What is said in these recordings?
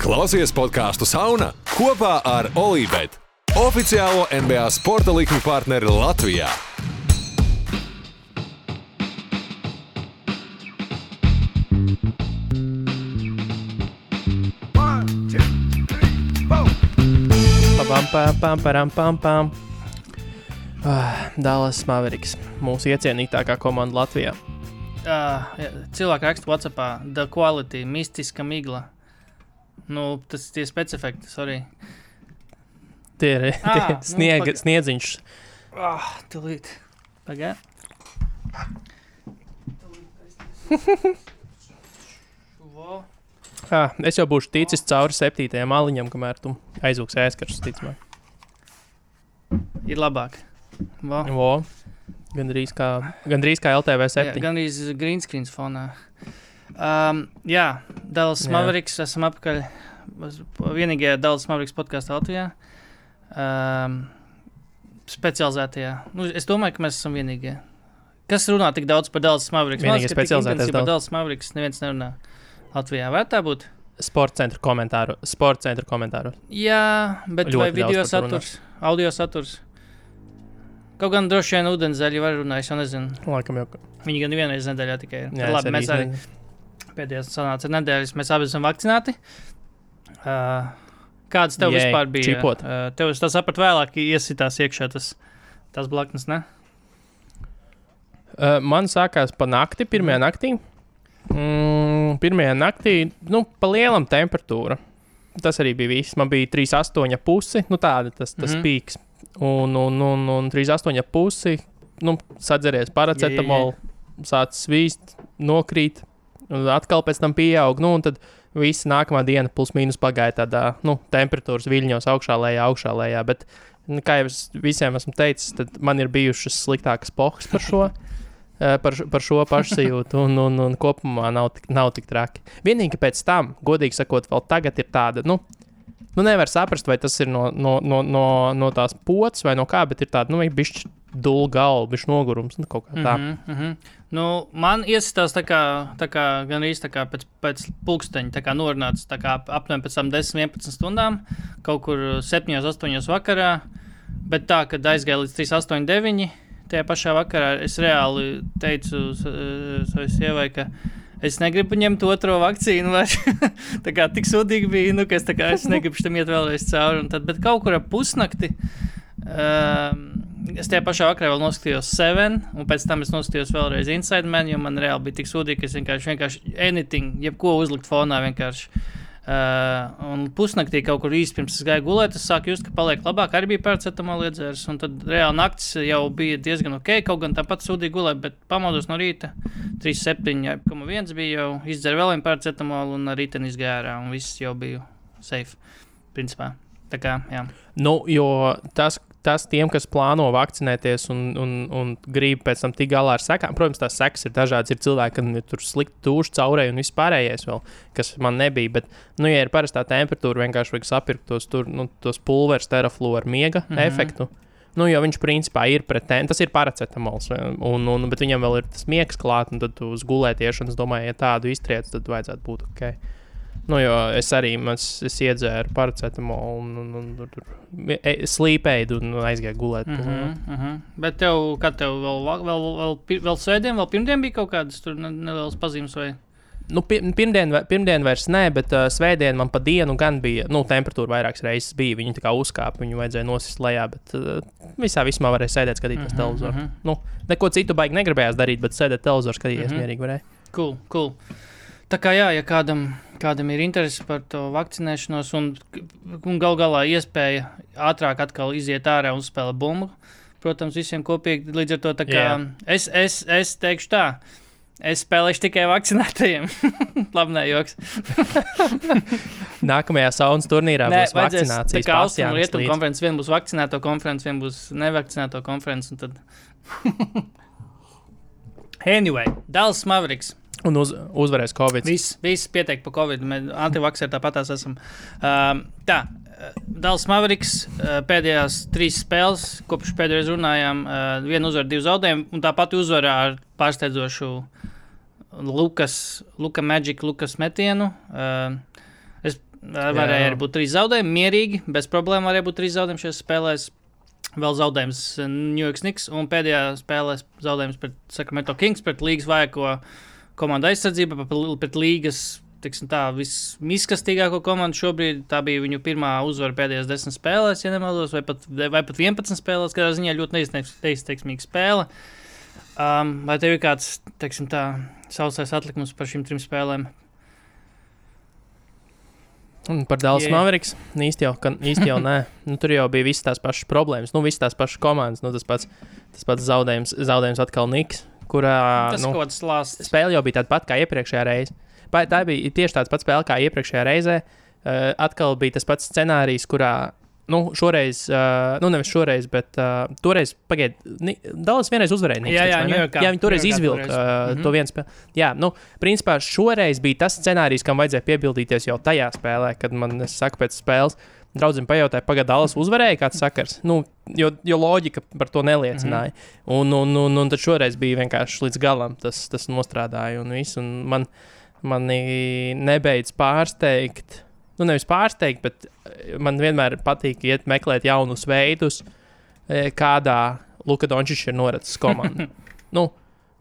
Klausies podkāstu Sauna kopā ar Olivetu, oficiālo NBA sporta likuma partneri Latvijā. Pam, pam, pam, pam, pam, pam. Ah, Dallas Mavericks, mūsu iecienītākā komanda Latvijā. Uh, cilvēki raksta WhatsAppā, the quality, mistiska migla. Nu, tas ir tie specifekti, sorry. Tie ir Ā, tie nu, paga- sniedziņš. Ah, tūlīt. Pagaid. Ah, es jau būšu ticis cauri septītajam aliņam, kamēr tu aizūks ēskars, ticamāk. Ir labāk. Vo. Vo. Gandrīz kā, gandrīz kā LTV Jā, 7. gan arī green screen fonā. Um, jā, Dallas Jā. Mavericks, esam apakaļ. Vienīgajā Dallas Mavericks podkāstā Latvijā. Um, specializētajā. Nu, es domāju, ka mēs esam vienīgie. Kas runā tik daudz par liekas, ka tik specializētais par. Dallas Mavericks neviens nerunā Latvijā. Vai tā būtu? Sporta centra komentāru. Sporta centra komentāru. Jā, bet Ļoti vai video saturs, audio saturs? Kaut gan droši vien ūdenzēļi var runāt, es jau nezinu. Laikam jau. Viņi gan vienreiz nedēļā tikai ir. Jā, Labi, es mēs arī nezinu. Pēdējās sanāca nedēļas, mēs abi esam vakcinēti. Uh, kāds tev Jei, vispār bija? čipot. Uh, tev tas sapratu vēlāk, iesitās iekšā tas, tas blaknes, ne? Uh, man sākās pa nakti, pirmajā naktī. Mm, pirmajā naktī, nu, pa lielam temperatūra. Tas arī bija viss. Man bija 3,8 pusi, nu tāda tas, tas mm Mhm. -hmm. pīks. Un, un, un, un 3,8 pusi, nu, sadzeries paracetamolu, sācis svīst, nokrīt, atkal pēc tam pieaug. Nu, un tad visa nākamā diena plus mīnus pagāja tādā, nu, temperatūras viļņos augšā, lejā, augšā, lejā. Bet, nu, kā jau es visiem esmu teicis, man ir bijušas sliktākas pohas par šo. eh, Par, par šo pašsajūtu, un, un, un kopumā nav tik, nav tik traki. Vienīgi pēc tam, godīgi sakot, vēl tagad ir tāda, nu, nu nevar saprast, vai tas ir no, no, no, no, no tās pocis vai no kā, bet ir tāda, nu, bišķi dūla galva, bišķi nogurums, nu, kaut kā tā. Mm -hmm, mm -hmm. Nu, man iesitās tā kā, tā kā gan kā pēc, pēc pulksteņa, tā kā norunāts tā kā ap- aptuveni pēc tam 10, 11 stundām, kaut kur 7, 8 vakarā, bet tā, kad aizgāja līdz 3, 8, 9. Tajā pašā vakarā es reāli teicu sa- savai sievai, ka es negribu ņemt otro vakcīnu. tā kā tik sūdīgi bija, nu, ka es, kā, es negribu tam iet vēlreiz cauri. Tad, bet kaut kur ap pusnakti. Um, es tajā pašā vakarā vēl noskatījos Seven, un pēc tam es noskatījos vēlreiz Inside Man, jo man reāli bija tik sūdīgi, ka es vienkārši, vienkārši anything, jebko uzlikt fonā vienkārši. Uh, un pusnaktī kaut kur īsi pirms es gāju gulēt, es sāku just, ka paliek labāk. Arī bija paracetamolu iedzērs, un tad reāli naktis jau bija diezgan ok. Kaut gan tāpat sūdīgi gulēt, bet pamodos no rīta 3,7,1 bija jau izdzēra vēl vienu paracetamolu un arī rītdien izgērā, un viss jau bija safe. Principā. Tā kā, jā. Nu, jo tas, tas tiem, kas plāno vakcinēties un, un, un grib pēc tam tikt galā ar sekām, protams, tās sekas ir dažādas. Ir cilvēki, kam ir tur slikti tūši caurēji un viss pārējais, vēl, kas man nebija. Bet, nu, ja ir parastā temperatūra, vienkārši vajag sapirkt tos, tur, nu, tos pulverus, teraflu ar miega mm. -hmm. efektu. Nu, jo viņš principā ir pretendents, tas ir paracetamols, un, un, bet viņam vēl ir tas miegs klāts, un tad uz gulētiešanas domāju, ja tādu iztriec, tad vajadzētu būt ok. Nu, jo es arī mans, es iedzēru paracetamolu un, un, un, un tur e- slīpēju un aizgāju gulēt. Mm -hmm, mm -hmm. Bet tev, kad tev vēl, vēl, vēl, pi- vēl svētdien, vēl pirmdien bija kaut kādas nelielas pazīmes vai? Nu, pi- pirmdien, pirmdien vairs nē, bet uh, svētdien man pa dienu gan bija. Nu, temperatūra vairākas reizes bija. Viņi tā kā uzkāpa, viņu vajadzēja nosist lejā. Bet uh, visā vismā varēja sēdēt, skatīties mm -hmm, televizoru. Mm -hmm. Nu, neko citu baigi negribējās darīt, bet sēdēt televizoru, skatīties mm. -hmm. mierīgi varēja. Cool, cool. Tā kā jā, ja kādam, kādam ir interese par to vakcinēšanos un, un gal galā iespēja ātrāk atkal iziet ārā un spēlēt bumbu, protams, visiem kopīgi līdz ar to kā Jā. es, es, es teikšu tā. Es spēlēšu tikai vakcinētajiem. Labi, nē, joks. Nākamajā saunas turnīrā Nē, būs vajadzēs, vakcinācijas. tā kā austrumu rietumu konferences, viena būs vakcinēto konferences, viena būs nevakcinēto konferences. Tad... anyway, Dallas Mavericks. Un uz, uzvarēs Covid. Viss, viss pietiek par Covid. Mēs antivakseri tāpatās esam. Um, tā, Dāls Mavericks uh, pēdējās trīs spēles, kopš pēdējais runājām, uh, viena uzvara, divi zaudējumi, un tāpat uzvarā ar pārsteidzošu Lukas, Luka Magic, Lukas metienu. Uh, es Varēja arī būt trīs zaudējumi, mierīgi, bez problēmu varēja būt trīs zaudējumi šajās spēlēs. Vēl zaudējums New York Snigs un pēdējā spēlē zaudējums pret Sacramento Kings, pret līgas vājāko komandu aizsardzību, pret līgas tiksim, tā, vismiskastīgāko komandu šobrīd. Tā bija viņu pirmā uzvara pēdējās desmit spēlēs, ja nemaldos, vai pat, vai pat 11 spēlēs. Katrā ziņā ļoti neizteiksmīga spēle. Um, vai tev ir kāds teiksim, tā, sausais atlikums par šīm trim spēlēm? Un par Dāvidas yeah. Mavericks īsti jau, ka, īsti jau nē. Nu, tur jau bija visas tās pašas problēmas, nu, visas tās pašas komandas. Nu, tas pats, tas pats zaudējums, zaudējums atkal Niks, kurā tas nu, spēle jau bija tāda pati kā iepriekšējā reizē. Tā bija tieši tāds pats spēle kā iepriekšējā reizē. Uh, atkal bija tas pats scenārijs, kurā nu, šoreiz, uh, nu, nevis šoreiz, bet uh, toreiz, pagaidiet, Dallas vienreiz uzvarēja. Niks, jā, jā, taču, jā, jā, viņi toreiz izvilka uh, mm -hmm. to vienu spēli. Jā, nu, principā šoreiz bija tas scenārijs, kam vajadzēja piebildīties jau tajā spēlē, kad man, es saku, pēc spēles. Draudzim pajautāja, pagaidi, Dālas uzvarēja, kāds sakars. Nu, jo, jo loģika par to neliecināja. Mm -hmm. un, un, un, un tad šoreiz bija vienkārši līdz galam tas, tas nostrādāja. Un viss, un man, mani nebeidz pārsteigt nu, nevis pārsteigt, bet eh, man vienmēr patīk iet meklēt jaunus veidus, eh, kādā Luka Dončits ir noricis komandu. nu,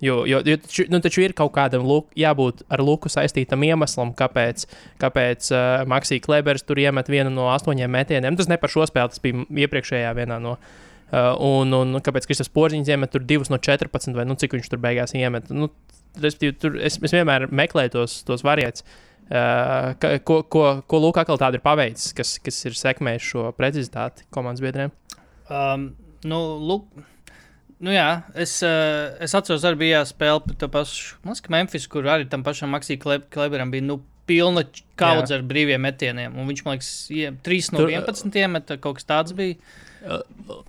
jo, jo, jo taču, nu, taču ir kaut kādam luk, jābūt ar Luku saistītam iemeslam, kāpēc, kāpēc uh, Maksija Klebers tur iemet vienu no astoņiem metieniem. Tas ne par šo spēli, tas bija iepriekšējā vienā no. Uh, un, un kāpēc Kristofers Porziņš iemet tur 2 no 14, vai nu, cik viņš tur beigās iemet? Nu, tur, es, es vienmēr meklēju tos, tos variants. Uh, ka, ko, ko, ko Lūks atkal tādu ir paveicis, kas, kas ir sekmējis šo precizitāti komandas biedriem? Um, nu, Lūk, nu jā, es, uh, es atceros, arī bija jāspēlē pret to pašu Memphis, kur arī tam pašam Maksijam Kleberam bija nu, pilna kaudze ar brīviem metieniem. Un viņš, man liekas, ie, 3 no Tur, 11 iemeta, kaut kas tāds bija.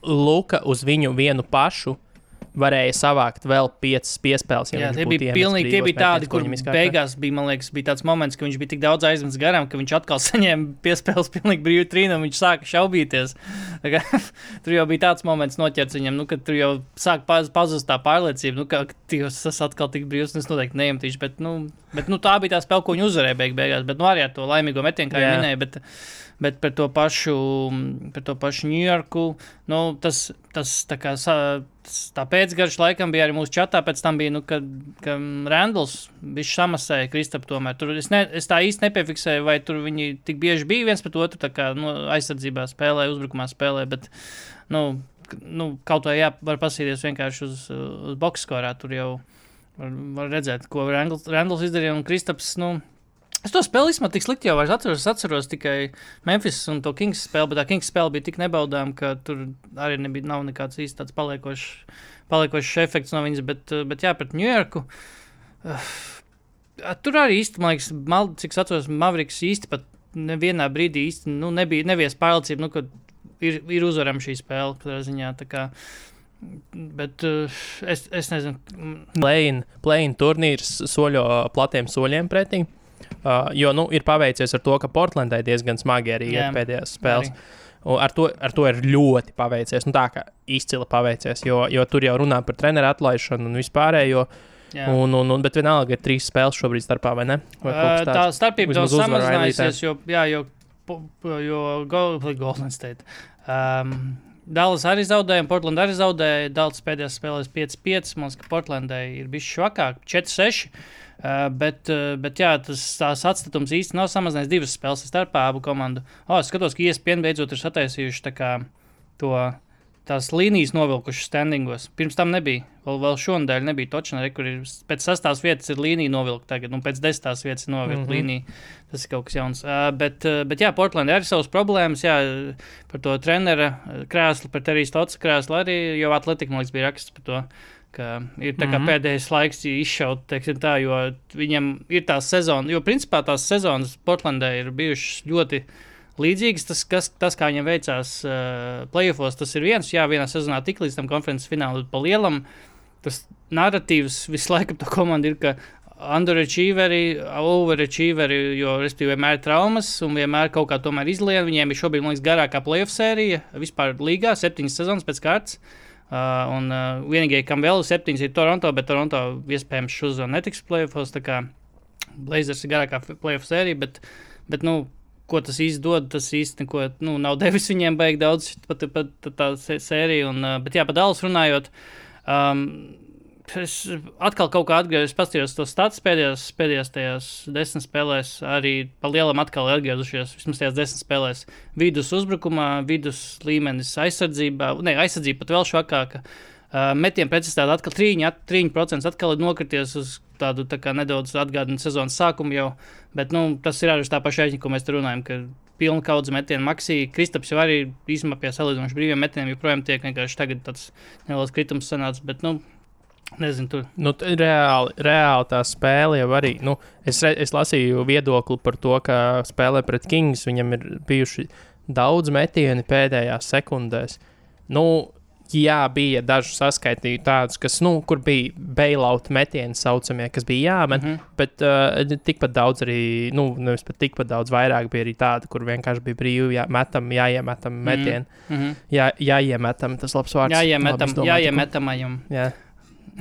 Luka uz viņu vienu pašu varēja savākt vēl piecas piespēles. Ja Jā, tie bija pilnīgi tie bija tādi, kur beigās bija, man liekas, bija tāds moments, ka viņš bija tik daudz aizmetis garām, ka viņš atkal saņēma piespēles pilnīgi brīvu trīnu un viņš sāka šaubīties. Kā, tur jau bija tāds moments noķerts viņam, nu, ka tur jau sāk paz, pazust tā pārliecība, nu, ka tas atkal tik brīvs, un es noteikti neiemetīšu. Bet, nu, bet nu, tā bija tā spēle, ko viņi uzvarēja beig beigās. Bet nu, arī ar to laimīgo metienu, kā jau minēju. Bet, bet par to pašu, par to pašu Ņujorku. Nu, tas, tas tā kā tā pēcgarš laikam bija arī mūsu čatā. Pēc tam bija, nu, kad, kad Randalls bija samasēja Kristapu tomēr. Tur es, ne, es tā īsti nepiefiksēju, vai tur viņi tik bieži bija viens pret otru, tā kā nu, aizsardzībā spēlē, uzbrukumā spēlē. Bet, nu, nu, kaut vai jā, var pasīties vienkārši uz, uz boxskorā. Tur jau var, var redzēt, ko Randalls izdarīja un Kristaps. Nu, Es to spēli īstenībā tik slikti jau vairs atceros. Es atceros tikai Memphis un to Kings spēli, bet tā Kings spēle bija tik nebaudāma, ka tur arī nebija nav nekāds īsti tāds paliekošs, paliekošs efekts no viņas. Bet, bet jā, pret Ņujorku. Uh, tur arī īsti, man liekas, mal, cik es atceros, Mavriks īsti pat nevienā brīdī īsti nu, nebija nevies pārliecība, nu, ka ir, ir uzvarama šī spēle. Ziņā tā kā. Bet uh, es, es nezinu. Play-in turnīrs soļo platiem soļiem pretī. Uh, jo nu, ir paveicies ar to, ka Portlandai diezgan smagi arī ir pēdējās spēles. Ar to, ar to ir ļoti paveicies. Nu, tā kā izcili paveicies, jo, jo tur jau runā par treneru atlaišanu un vispārējo. Jā. Un, un, un, bet vienalga ir trīs spēles šobrīd starpā, vai ne? Vai uh, tā starpība daudz samazinājusies, jo, jā, jo, jo Golden State. Um, Dallas arī zaudēja, Portland arī zaudēja. Dallas pēdējās spēlēs 5-5. Man liekas, ka Portlandai ir bijis švakāk, 4-6. Uh, bet, uh, bet jā, tas tās atstatums īsti nav samazinājies divas spēles starpā abu komandu. O, es skatos, ka ESPN beidzot ir sataisījuši kā, to. Tās līnijas novilkušas standingos. Pirms tam nebija. Vēl, vēl šonadēļ nebija točna, kur ir pēc sastāvs vietas ir līnija novilkta. Tagad, nu, pēc desmitās vietas ir novilkta mm -hmm. līnija. Tas ir kaut kas jauns. Uh, bet, uh, bet, jā, Portlandē ir savas problēmas. Jā, par to trenera krēslu, par Terijas Tots krēslu arī jau atletika, man liekas, bija raksts par to ir mm -hmm. pēdējais laiks izšaut, teiksim, tā, jo viņam ir tā sezona, jo principā tās sezonas Portlandē ir bijušas ļoti līdzīgas. Tas, kas, tas kā viņam veicās uh, playoffs, tas ir viens, jā, vienā sezonā tik līdz tam konferences finālam, pa lielam. Tas narratīvs visu laiku par to komandu ir, ka underachieveri, overachieveri, jo respektīvi vienmēr ir traumas un vienmēr kaut kā tomēr izlien. Viņiem ir šobrīd, man liekas, garākā playoff sērija vispār līgā, septiņas sezonas pēc kārtas. Uh, un uh, vienīgais, kam vēl ir septiņas, ir Toronto, bet Toronto iespējams šūzo netiks playoffs. Tā kā Blazers ir garākā playoff sērija, bet, bet nu, ko tas izdod, tas īsti neko nu, nav devis viņiem baigi daudz, pat, pat, pat tā sērija. Un, bet jā, par Dālas runājot. Um, Es atkal kaut kā atgriezos, paskatījos to stāstu pēdējās, pēdējās tajās desmit spēlēs. Arī pa lielam atkal atgriezušies vismaz tajās desmit spēlēs. Vidus uzbrukumā, vidus līmenis aizsardzībā, ne aizsardzība pat vēl švakāka. Uh, metienu precizitāte atkal 3% atkal ir nokrities uz tādu tā kā, nedaudz atgādinātu sezonas sākumu jau. Bet nu, tas ir arī tā paša aiziņa, ko mēs tur runājam. Pilna kaudze metienu maksī. Kristaps jau arī īstenībā pie salīdzinoši brīviem metieniem joprojām tiek vienkārši tagad tāds neliels kritums sanācis. Bet, nu, Nezinu, tur. Nu, reāli, reāli tā spēle jau arī. Nu, es, re, es lasīju viedokli par to, ka spēlē pret Kings viņam ir bijuši daudz metieni pēdējās sekundēs. Nu, jā, bija daži saskaitīti tādus, kas, nu, kur bija bailout metieni saucamie, kas bija jāmet, mm -hmm. bet uh, tikpat daudz arī, nu, nevis pat tikpat daudz, vairāk bija arī tādi, kur vienkārši bija brīvi jā, metam, jāiemetam metieni. Mm -hmm. Jā, jāiemetam, tas labs vārds. Jāiemetam, jāiemetamajam. Jā.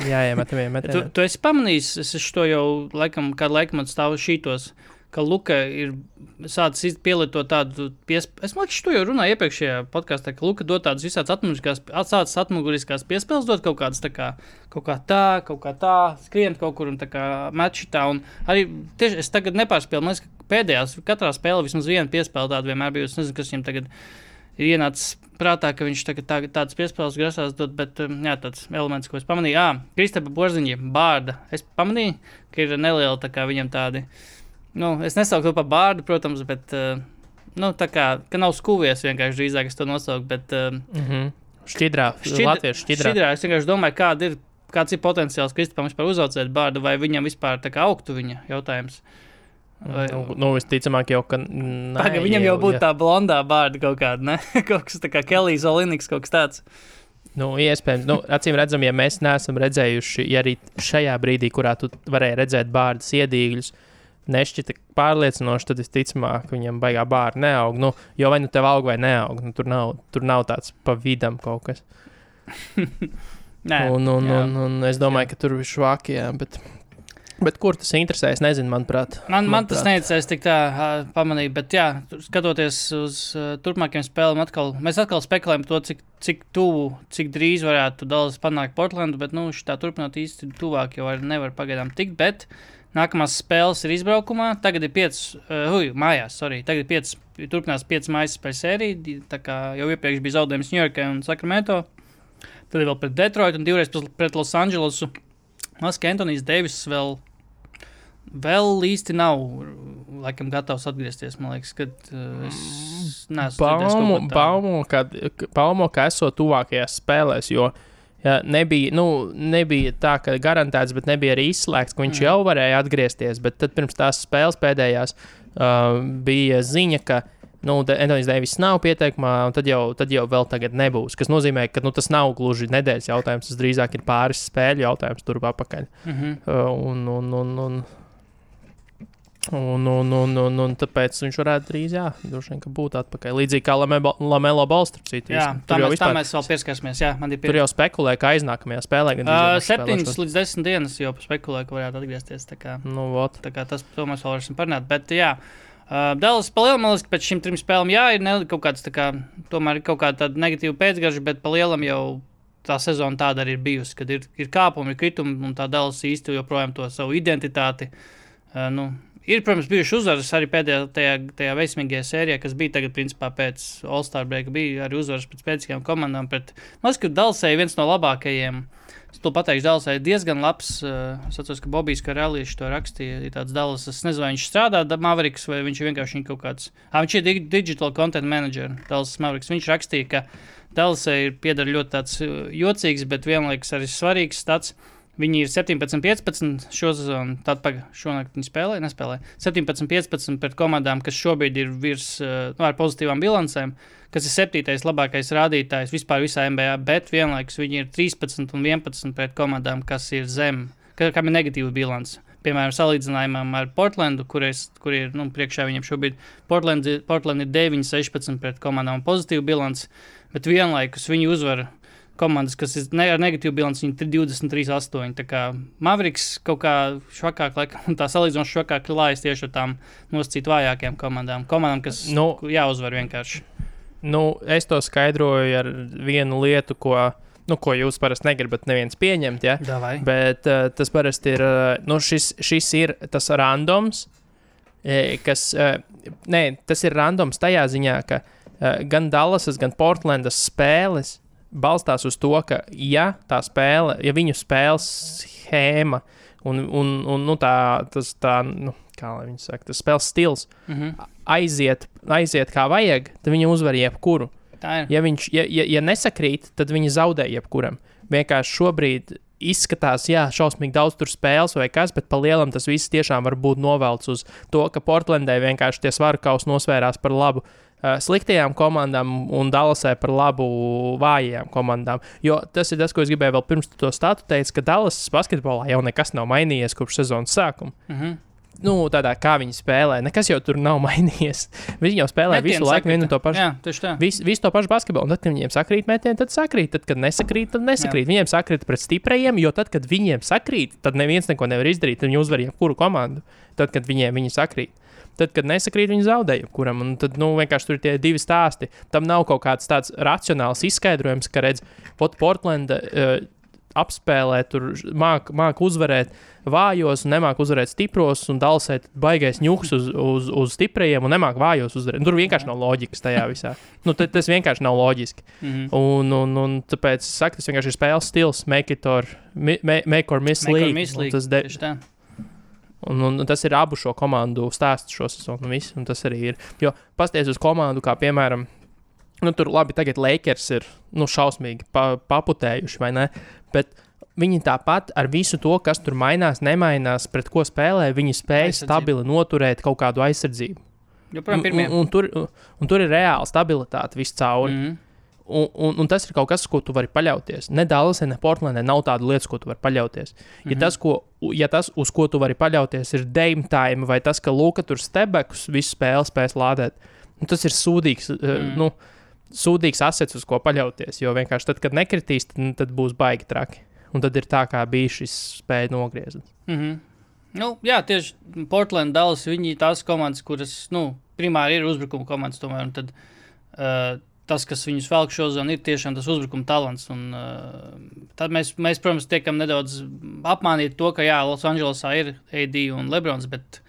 Jā, jā, metam, jā, metam. Tu, tu esi pamanījis, es to jau laikam, kādu laiku man stāvu šītos, ka Luka ir sācis pielietot tādu piespēli. Es domāju, ka to jau runāju iepriekšējā podkāstā, ka Luka dod tādas visādas atmuguriskās, atmuguriskās piespēles, dod kaut kādas tā kā, kaut kā tā, kaut kā tā, skrien kaut kur un tā kā mečī tā. Un arī tieši es tagad nepārspēlu, man liekas, ka pēdējās katrā spēlē vismaz viena piespēle tāda vienmēr bijusi. Es nezinu, kas viņam tagad ir ienācis prātā, ka viņš tagad tā, tādas piespēles grasās dot, bet um, jā, tāds elements, ko es pamanīju, ah, Kristapa Borziņa, bārda. Es pamanīju, ka ir neliela tā kā viņam tādi, nu, es nesauktu to par bārdu, protams, bet, uh, nu, tā kā, ka nav skūvies vienkārši drīzāk es to nosaucu, bet. Uh, mm -hmm. Šķidrā, šķidrā, latviešu šķidrā. šķidrā. Es vienkārši domāju, kāda ir, kāds ir potenciāls Kristapam vispār uzaucēt bārdu, vai viņam vispār tā kā augtu viņa jautājums. Uh, Vai, nu, nu, visticamāk, jau ka. Nē, Paga, viņam jau būtu tā blondā bārda kaut kāda, ne? kaut kas tāds kā Kellijs Olimpiks, kaut kas tāds. Nu, iespējams, nu, acīm redzam, ja mēs neesam redzējuši, ja arī šajā brīdī, kurā tu varēji redzēt bārdas iedīgļus, nešķita pārliecinoši, tad visticamāk, viņam baigā bārda neaug. Nu, jo vai nu tev aug vai neaug, nu, tur, nav, tur nav tāds pa vidam kaut kas. Nē, un, un, un, un es domāju, jā. ka tur ir švākie, bet Bet kur tas interesē? Es nezinu, manuprāt. Man, man manuprāt. tas neinteresēs tik tā pamanīt, bet jā, skatoties uz uh, turpmākajiem spēlēm, atkal, mēs atkal spekulējam to, cik, cik tuvu, cik drīz varētu Dallas panākt Portlandu, bet nu, šī tā turpināt īsti tuvāk jau nevar pagaidām tikt. Bet nākamās spēles ir izbraukumā. Tagad ir 5, uh, huy, mājās, sorry. Tagad ir 5, turpinās 5 mājas spēļu sērija. Tā kā jau iepriekš bija zaudējums Ņujorkai un Sakramento. Tad ir vēl pret Detroitu un divreiz pret Los Andželosu. Maska Antonius Deivis vēl vēl īsti nav laikam, gatavs atgriezties. Man liekas, ka uh, es neesmu baumu, ka, baumu, ka esot tuvākajās spēlēs. Jo, ja, nebija, nu, nebija tā, ka garantēts, bet nebija arī izslēgts, ka viņš mm. jau varēja atgriezties. Bet tad pirms tās spēles pēdējās uh, bija ziņa, ka nu, Antonius Deivis nav pieteikumā, un tad jau, tad jau vēl tagad nebūs. Tas nozīmē, ka nu, tas nav gluži nedēļas jautājums, tas drīzāk ir pāris spēļu jautājums turp apakaļ. Mm -hmm. uh, un, un, un, un, Un, un, un, un, un tāpēc viņš varētu drīz, jā, droši vien, būt atpakaļ. Līdzīgi kā Lamelo Balsters. Jā, tā mēs, vispār, tā mēs vēl pieskarsimies. Jā, pie... Tur jau spekulē, ka aiznākamajā spēlē gan uh, 7 līdz 10 dienas jau spekulē, ka varētu atgriezties. Tā kā, nu, vot. tā kā tas, to mēs vēl varēsim parunāt. Bet, jā, uh, Dēls palielam, man liekas, pēc šīm trim spēlēm, jā, ir ne, kaut kāds, tā kā, tomēr ir kaut kāda negatīva pēcgaža, bet palielam jau tā sezona tāda arī ir bijusi, kad ir, ir kāpumi, ir kritumi, un tā Dēls īsti joprojām to savu identitāti. Uh, nu, Ir, protams, bijušas uzvaras arī pēdējā tajā, tajā veiksmīgajā sērijā, kas bija tagad, principā, pēc All-Star breaka. Bija arī uzvaras pret spēcīgām komandām. Maskavas Dalsēju viens no labākajiem. Es to pateikšu, Dalsēji diezgan labs. Uh, es atceros, ka Bobijs Karalīšs to rakstīja. Ir tāds Dallas, es nezinu, vai viņš strādā Mavericks vai viņš vienkārši ir kaut kāds. Ah, viņš ir digital content manager. Dallas Mavericks. Viņš rakstīja, ka Dalsēji pieder ļoti tāds jocīgs, bet vienlaikus arī svarīgs stats. Viņi ir 17, 15 šo sezonu, tad šonakt viņi spēlē, nespēlē. 17, 15 pret komandām, kas šobrīd ir virs uh, nu, ar pozitīvām bilancēm, kas ir septītais labākais rādītājs vispār visā NBA, bet vienlaikus viņi ir 13 un 11 pret komandām, kas ir zem, kam ir negatīva bilance. Piemēram, salīdzinājumā ar Portlandu, kur, es, kur ir nu, priekšā viņam šobrīd Portland, Portland ir 9, 16 pret komandām un pozitīva bilance, bet vienlaikus viņi uzvar komandas, kas ir ne, ar negatīvu bilanci, viņi ir 23, 8. Tā kā Mavriks kaut kā švakāk, laikam, tā salīdzinoši švakāk klājas tieši ar tām nosacīt vājākajām komandām. Komandām, kas Nu. jāuzvar vienkārši. Nu, es to skaidroju ar vienu lietu, ko, nu, ko jūs parasti negribat neviens pieņemt. Ja? Davai. Bet uh, tas parasti ir, uh, nu, šis, šis ir tas randoms, eh, kas, uh, nē, tas ir randoms tajā ziņā, ka uh, gan Dallasas, gan Portlandas spēles balstās uz to, ka, ja tā spēle, ja viņu spēles schēma un, un, un nu, tā, tas, tā, nu, kā lai viņi saka, tas spēles stils Mhm. aiziet, aiziet kā vajag, tad viņi uzvar jebkuru. Ja viņš ja, ja, ja nesakrīt, tad viņi zaudē jebkuram. Vienkārši šobrīd izskatās, jā, šausmīgi daudz tur spēles vai kas, bet pa lielam tas viss tiešām var būt novelts uz to, ka Portlandē vienkārši tie svaru kausi nosvērās par labu. Uh, sliktajām komandām un Dallasai par labu vājajām komandām. Jo tas ir tas, ko es gribēju vēl pirms to stāstu teikt, ka Dallas basketbolā jau nekas nav mainījies kopš sezonas sākuma. Mhm. Nu, tādā kā viņi spēlē, nekas jau tur nav mainījies. Viņi jau spēlē Metieni visu laiku vienu to pašu. Jā, tieši tā. Visu, visu to pašu basketbolu. Un tad, kad viņiem sakrīt metieni, tad sakrīt. Tad, kad nesakrīt, tad nesakrīt. Jā. Viņiem sakrīt pret stiprajiem, jo tad, kad viņiem sakrīt, tad neviens neko nevar izdarīt. Viņi uzvar jebkuru komandu. Tad, kad viņiem viņi sakrīt. Tad, kad nesakrīt, viņi zaudē jebkuram. Un tad, nu, vienkārši tur ir tie divi stāsti. Tam nav kaut kāds tāds racionāls izskaidrojums, ka, redz, Portlanda uh, apspēlē, tur māca māk uzvarēt vājos, nemāk uzvarēt stipros, un dalsēt baigais ņūks uz, uz, uz stiprajiem, un nemāk vājos uzvarēt. Tur vienkārši nav loģikas tajā visā. Nu, tas vienkārši nav loģiski. Mhm. Un, un, un tāpēc es saku, tas vienkārši ir spēles stils, make it or, mi- ma- make or miss Make or league. miss Un league, Tas, de, tieši tā. un, un, un tas ir abu šo komandu stāsts šo sezonu. un viss, Un tas arī ir. Jo pasties uz komandu, kā piemēram, nu, tur labi, tagad Lakers ir nu, šausmīgi pa, paputējuši, vai ne? Bet viņi tāpat ar visu to, kas tur mainās, nemainās, pret ko spēlē, viņi spēj Aizsardzību. stabili noturēt kaut kādu aizsardzību. Joprojām Un, pirmie. un, un, tur, un tur ir reāla stabilitāte viscaur. Mm. Mhm. Un, un, un tas ir kaut kas, ko tu vari paļauties. Ne Dallasē, ne Portlandē nav tāda lieta, ko tu vari paļauties. Ja, Mhm. tas, ko, ja tas, uz ko tu vari paļauties, ir dame time, vai tas, ka Luka tur stebekus visu spēli spēs lādēt, nu, tas ir sūdīgs. Mm. Mm. Nu, Sūdīgs asets, uz ko paļauties. Jo vienkārši tad, kad nekritīs, tad, nu, tad būs baigi traki. Un tad ir tā, kā bija šis spēja nogriezt. Mhm. Nu, jā, tieši Portland, Dallas, viņi ir tās komandas, kuras, nu, primāri ir uzbrukuma komandas, tomēr. un Tad, uh, tas, kas viņus velk šo zonu, ir tiešām tas uzbrukuma talants. Un, uh, tad mēs, mēs, protams, tiekam nedaudz apmānīti to, ka, jā, Losandželosā ir AD un Lebrons, bet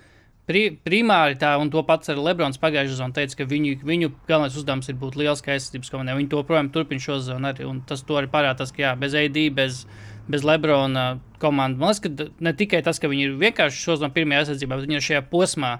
pri, primāri tā, un to pats arī Lebrons pagājušajā sezonā teica, ka viņu, viņu galvenais uzdevums ir būt liels aizsardzības komandai. Viņi to projām turpina šo sezonu arī, un tas arī parāda, tas, ka jā, bez AD, bez, bez Lebrona komandas. Man liekas, ka ne tikai tas, ka viņi ir vienkārši šo zonu pirmajā aizsardzībā, bet viņi ir šajā posmā.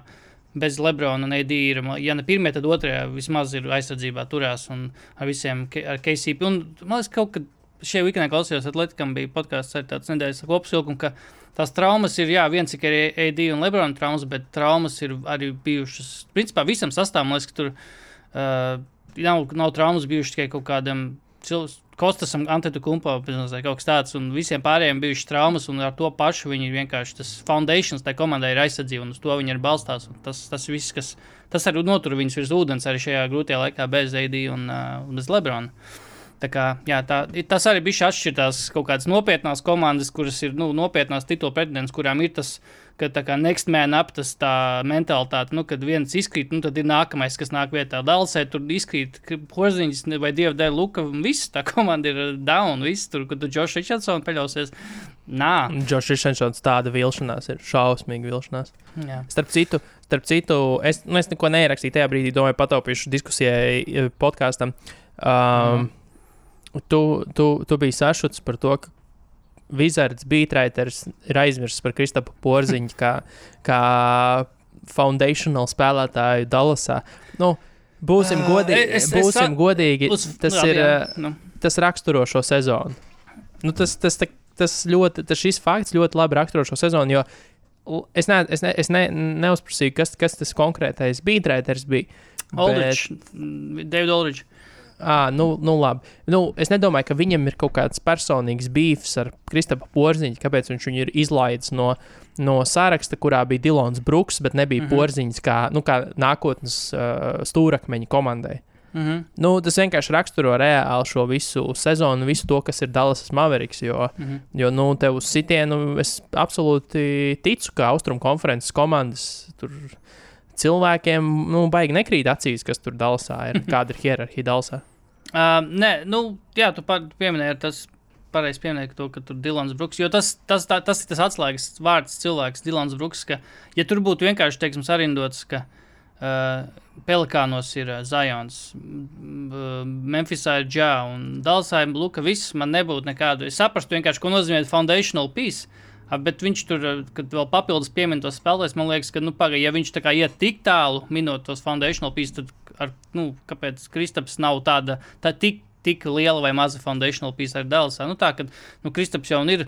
Bez Lebrona un AD ir, ja ne pirmie, tad otrajā vismaz ir aizsardzībā turās un ar visiem ar KCP. Un, man liekas, kad šajā weekendā klausījos, Atletikam bija podkāsts ar tāds nedēļas kopsilkumu, ka tās traumas ir, jā, viens ir AD un Lebrona traumas, bet traumas ir arī bijušas, principā visam sastāvam, liekas, ka tur uh, nav, nav traumas bijušas tikai kaut kādam cilvēkam. Kostasam, Antetokumpo, vai kaut kas tāds, un visiem pārējiem bijušas traumas, un ar to pašu viņi ir vienkārši tas foundations, tai komandai ir aizsardzība, un uz to viņi ir balstās. Tas, tas viss, kas, tas arī notur viņus virs ūdens arī šajā grūtajā laikā bez AD un, uh, bez Lebrona. Tā kā, jā, tā, tas arī bija atšķirīgs kaut kādas nopietnas komandas, kuras ir nu, nopietnās titula pretendents, kurām ir tas, ka tā kā next man up, tas tā mentalitāte, nu, kad viens izkrīt, nu, tad ir nākamais, kas nāk vietā. Dalsē tur izkrīt porziņš vai dieva dēļ luka, un viss tā komanda ir down, viss tur, kad tu Džošu Richardsonu paļausies. Nā, Džošs Rišansons tāda vilšanās ir šausmīga vilšanās. jā. Starp citu, starp citu es, nu, es neko neierakstīju tajā brīdī, domāju, pataupīšu diskusijai, eh, podkāstam. Um, tu, tu, tu biji sašuts par to, ka Vizards Beatraiters ir aizmirsis par Kristapu Porziņu kā, kā foundational spēlētāju Dallasā. Nu, būsim Ā, godīgi. es- es būsim sa- godīgi Uz- tas, labi, ir, jā, eh, nu. tas raksturo šo sezonu. Nu, tas, tas, tas, tas, ļoti, tas šis fakts ļoti labi raksturo šo sezonu. Jo es, ne, es, ne, es ne, neuzprasīju, kas, kas tas konkrētais Beatraiters bija. Aldrich, mm, David Aldrich. À, nu, nu, labi. Nu, es nedomāju, ka viņam ir kaut kāds personīgs beefs ar Kristapam Porziņu, kāpēc viņš viņu ir izlaidis no, no saraksta, kurā bija Dilons Brooks, bet nebija mm. -hmm. Porziņš kā, nu, kā nākotnes uh, stūrakmeņa komandai. Mm -hmm. Nu, tas vienkārši raksturo reāli šo visu sezonu, visu to, kas ir Dallas Mavericks. Jo, Mm -hmm. jo nu, tev uz sitienu es absolūti ticu, ka Austrum konferences komandas tur cilvēkiem nu, baigi nekrīt acīs, kas tur Dallasā ir. Kāda ir hierarhija Dallasā? Uh, nē, nu, jā, tu pieminēji tas. Pareizi pieminēt to, ka tur ir Dilans Brooks. Jo tas, tas, tā, tas ir tas atslēgas vārds cilvēks, Dilans Brooks. Ka, ja tur būtu vienkārši teiksim, sarindots, ka uh, Pelikānos ir uh, Zions, uh, Memphisā ir Džā un Dalsā ir Luka, viss man nebūtu nekādu. Es saprastu vienkārši, ko nozīmē foundational piece. Ah, Bet viņš tur, uh, kad vēl papildus piemin tos spēlētājus, man liekas, ka, nu, paga, ja viņš tā kā iet tik tālu, minot tos foundational pieces, tad, ar, nu, kāpēc Kristaps nav tāda, tā tik, tik liela vai maza foundational piece ar Dallasā? Nu, tā, ka, nu, Kristaps jau ir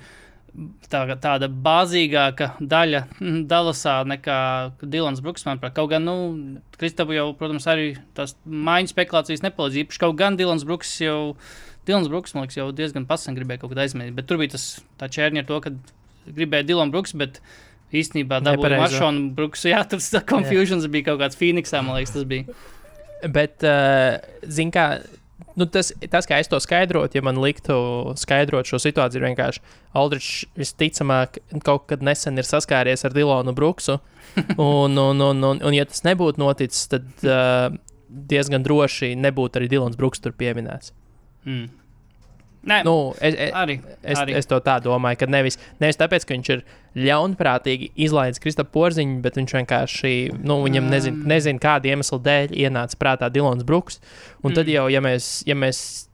tā, tāda bāzīgāka daļa Dallasā nekā Dilans Brooks. Manuprāt, kaut gan, nu, Kristapu jau, protams, arī tās maiņu spekulācijas nepalīdz. Īpaši kaut gan Dilans Brooks jau, Dilans Brooks, man liekas, jau diezgan pasen gribēja kaut ko aizmēt. Bet tur bija tas tā čērņa ar to, ka gribēja Dilans Brooks, bet īstenībā dabūja Nepareizo. Maršonu Brooks. Jā, tas confusions bija kaut kāds Phoenixā, man liekas, tas bija. Bet, uh, zin kā, nu tas, tas, kā es to skaidrotu, ja man liktu skaidrot šo situāciju, ir vienkārši Aldrichs visticamāk kaut kad nesen ir saskāries ar Dilonu Bruksu. Un, un, un, un, un ja tas nebūtu noticis, tad uh, diezgan droši nebūtu arī Dilons Bruks tur pieminēts. Mm. Nē, nu, es, es, arī. Es, arī. es to tā domāju, ka nevis, nevis tāpēc, ka viņš ir ļaunprātīgi izlaidis Kristapam Porziņu, bet viņš vienkārši, nu, viņam nezina, Mm. nezin, kāda iemesla dēļ ienāca prātā Dilons Bruks. Un tad Mm. jau, ja mēs, ja mēs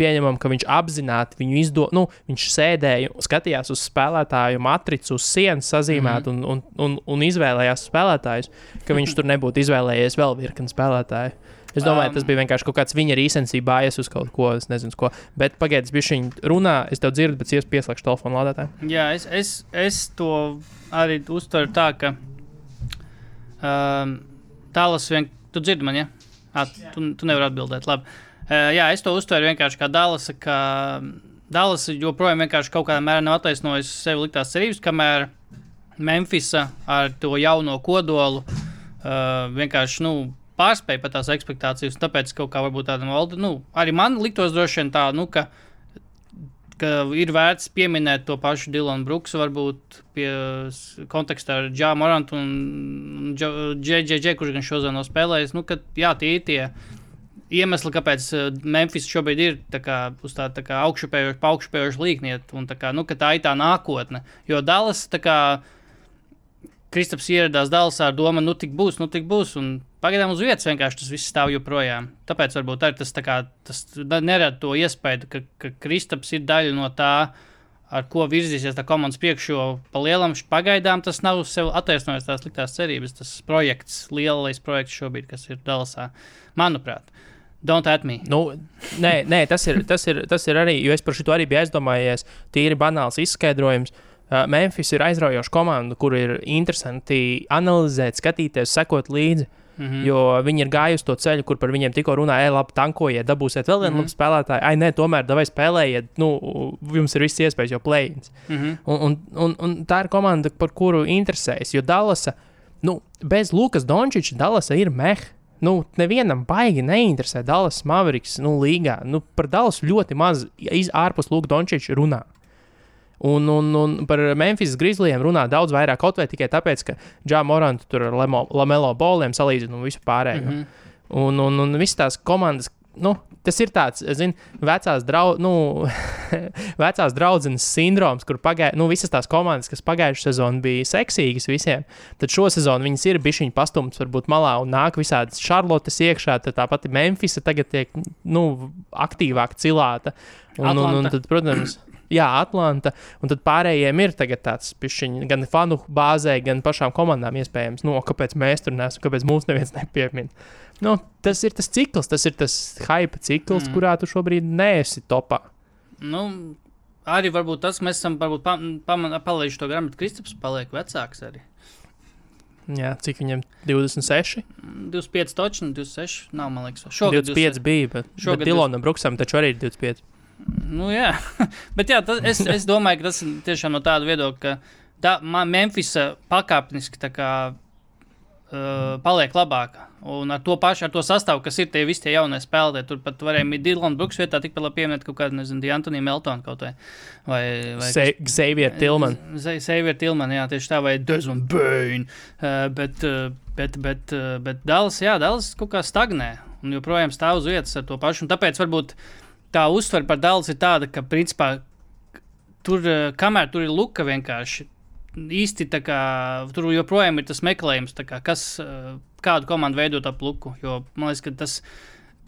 pieņemam, ka viņš apzināti viņu izdo, nu, viņš sēdēja, skatījās uz spēlētāju matricu, uz sienas sazīmēt Mhm. un, un, un, un izvēlējās spēlētājus, ka viņš tur nebūtu izvēlējies vēl virkni spēlētāju. Es domāju, Um, tas bija vienkārši kaut kāds viņa rīsensība, bājas uz kaut ko, es nezinu, ko. Bet pagaidiet, bija viņa runā, es tev dzirdu, bet es pieslēgšu telefonu lādētāju. Jā, es, es, es to arī uztveru tā, ka um, Dallas vienkārši. Tu dzirdi mani, ja? À, tu, tu nevari atbildēt. Labi. Uh, jā, es to uztveru vienkārši kā Dallas, ka Dallas joprojām vienkārši kaut kādā mērā nav attaisnojis sev liktās cerības, kamēr Memphisa ar to jauno kodolu uh, vienkārši nu, pārspēja pat tās expectācijas. Tāpēc kaut kā varbūt tāda valda, nu, arī man liktos droši vien tā, nu, ka ka ir vērts pieminēt to pašu Dilanu Brooksu, varbūt pie kontekstā ar Džānu Morantu un JJJ, kurš gan šodien nav spēlējis. Nu, ka, jā, tie ir tie iemesli, kāpēc eh, Memphis šobrīd ir tā kā, uz tā, tā kā augšupējoša, augšupējoša līkniet, un tā, kā, nu, tā ir tā nākotne. Jo Dallas, tā kā Kristaps ieradās Dallasā ar domu, nu, tik būs, nu, tik būs. Un pagaidām uz vietas vienkārši tas viss stāv joprojām. Tāpēc varbūt arī tas, tā kā, tas nerada to iespēju, ka, ka Kristaps ir daļa no tā, ar ko virzīsies tā komandas priekšu. Jo pa lielam š- pagaidām tas nav sev attaisnojis tās liktās cerības. Tas projekts, lielais projekts šobrīd, kas ir Dallasā, manuprāt. Don't at me. Nu, nē, nē tas, ir, tas, ir, tas ir arī, jo es par šo arī biju aizdomājies. Tīri banāls izskaidrojums. Uh, Memphis ir aizraujoša komanda, kur ir interesanti analizēt, skatīties, sekot līdzi. Mm -hmm. Jo viņi ir gājuši to ceļu, kur par viņiem tikko runāja, ej, labi, tankojiet, dabūsiet vēl vienu mm. -hmm. labu spēlētāju. Ai, nē, tomēr, vai spēlējiet, nu, jums ir viss iespējas, jo plēņas. Mm -hmm. Un, un, un, un tā ir komanda, par kuru interesējas. Jo Dallasa, nu, bez Lukas Dončiča, Dallasa ir meh. Nu, nevienam baigi neinteresē Dallas Mavericks nu, līgā. Nu, par Dallas ļoti maz ārpus Lukas Dončiča runā. Un, un, un par Memphis Grizzlyiem runā daudz vairāk, kaut vai tikai tāpēc, ka Džā Morants tur ar Lamelo boliem salīdzina un visu pārējo. Mm -hmm. Un, un, un visas tās komandas, nu, tas ir tāds, zini, vecās, drau, nu, vecās draudzenes sindroms, kur pagājušajā, nu, visas tās komandas, kas pagājušajā sezonā bija seksīgas visiem, tad šo sezonu viņas ir bijušas pastumtas, varbūt malā un nāk visādas Charlottes iekšā, tad tā pati Memphisa tagad tiek, nu, aktīvāk cilāta. Un, un, un Atlanta. tad, protams, Jā, Atlanta. Un tad pārējiem ir tāds pišķiņš, gan fanu bāzē, gan pašām komandām iespējams. Nu, kāpēc mēs tur nesam, kāpēc mums neviens nepiemina. Nu, tas ir tas cikls, tas ir tas hype cikls, Mm. mm. kurā tu šobrīd neesi topā. Nu, arī varbūt tas, mēs esam varbūt pa, pa, palaiduši to grāmatu. Kristaps paliek vecāks arī. Jā, cik viņam 26? 25, točni, 26. Nav, man liekas, šogad 25 bija, bet, Šogad bet Dilonam Bruksam taču arī ir 25. Nu, jā, bet jā, tas, es, es domāju, ka tas ir tiešām no tāda viedokļa, ka man Memphisa pakāpeniski tā kā uh, paliek labāka. Un ar to pašu, ar to sastāvu, kas ir tie visi tie jaunie spēlētāji, tur pat varēja Dilana Brooks vietā tikpat labi pieminēt kaut kādu, nezinu, Antoniju Meltonu kaut vai. vai, vai Xavier Tilman. Xavier Tilman, jā, tieši tā, vai Desmond Bain. Uh, bet, uh, bet, bet, uh, bet Dallas, jā, Dallas kaut kā stagnē un joprojām stāv uz vietas ar to pašu. Un tāpēc varbūt tā uztvere par Dallas ir tāda, ka principā tur, kamēr tur ir luka vienkārši īsti kā, tur joprojām ir tas meklējums, kā, kas, eh, kādu komandu veidot ap luku. Jo, man liekas, ka tas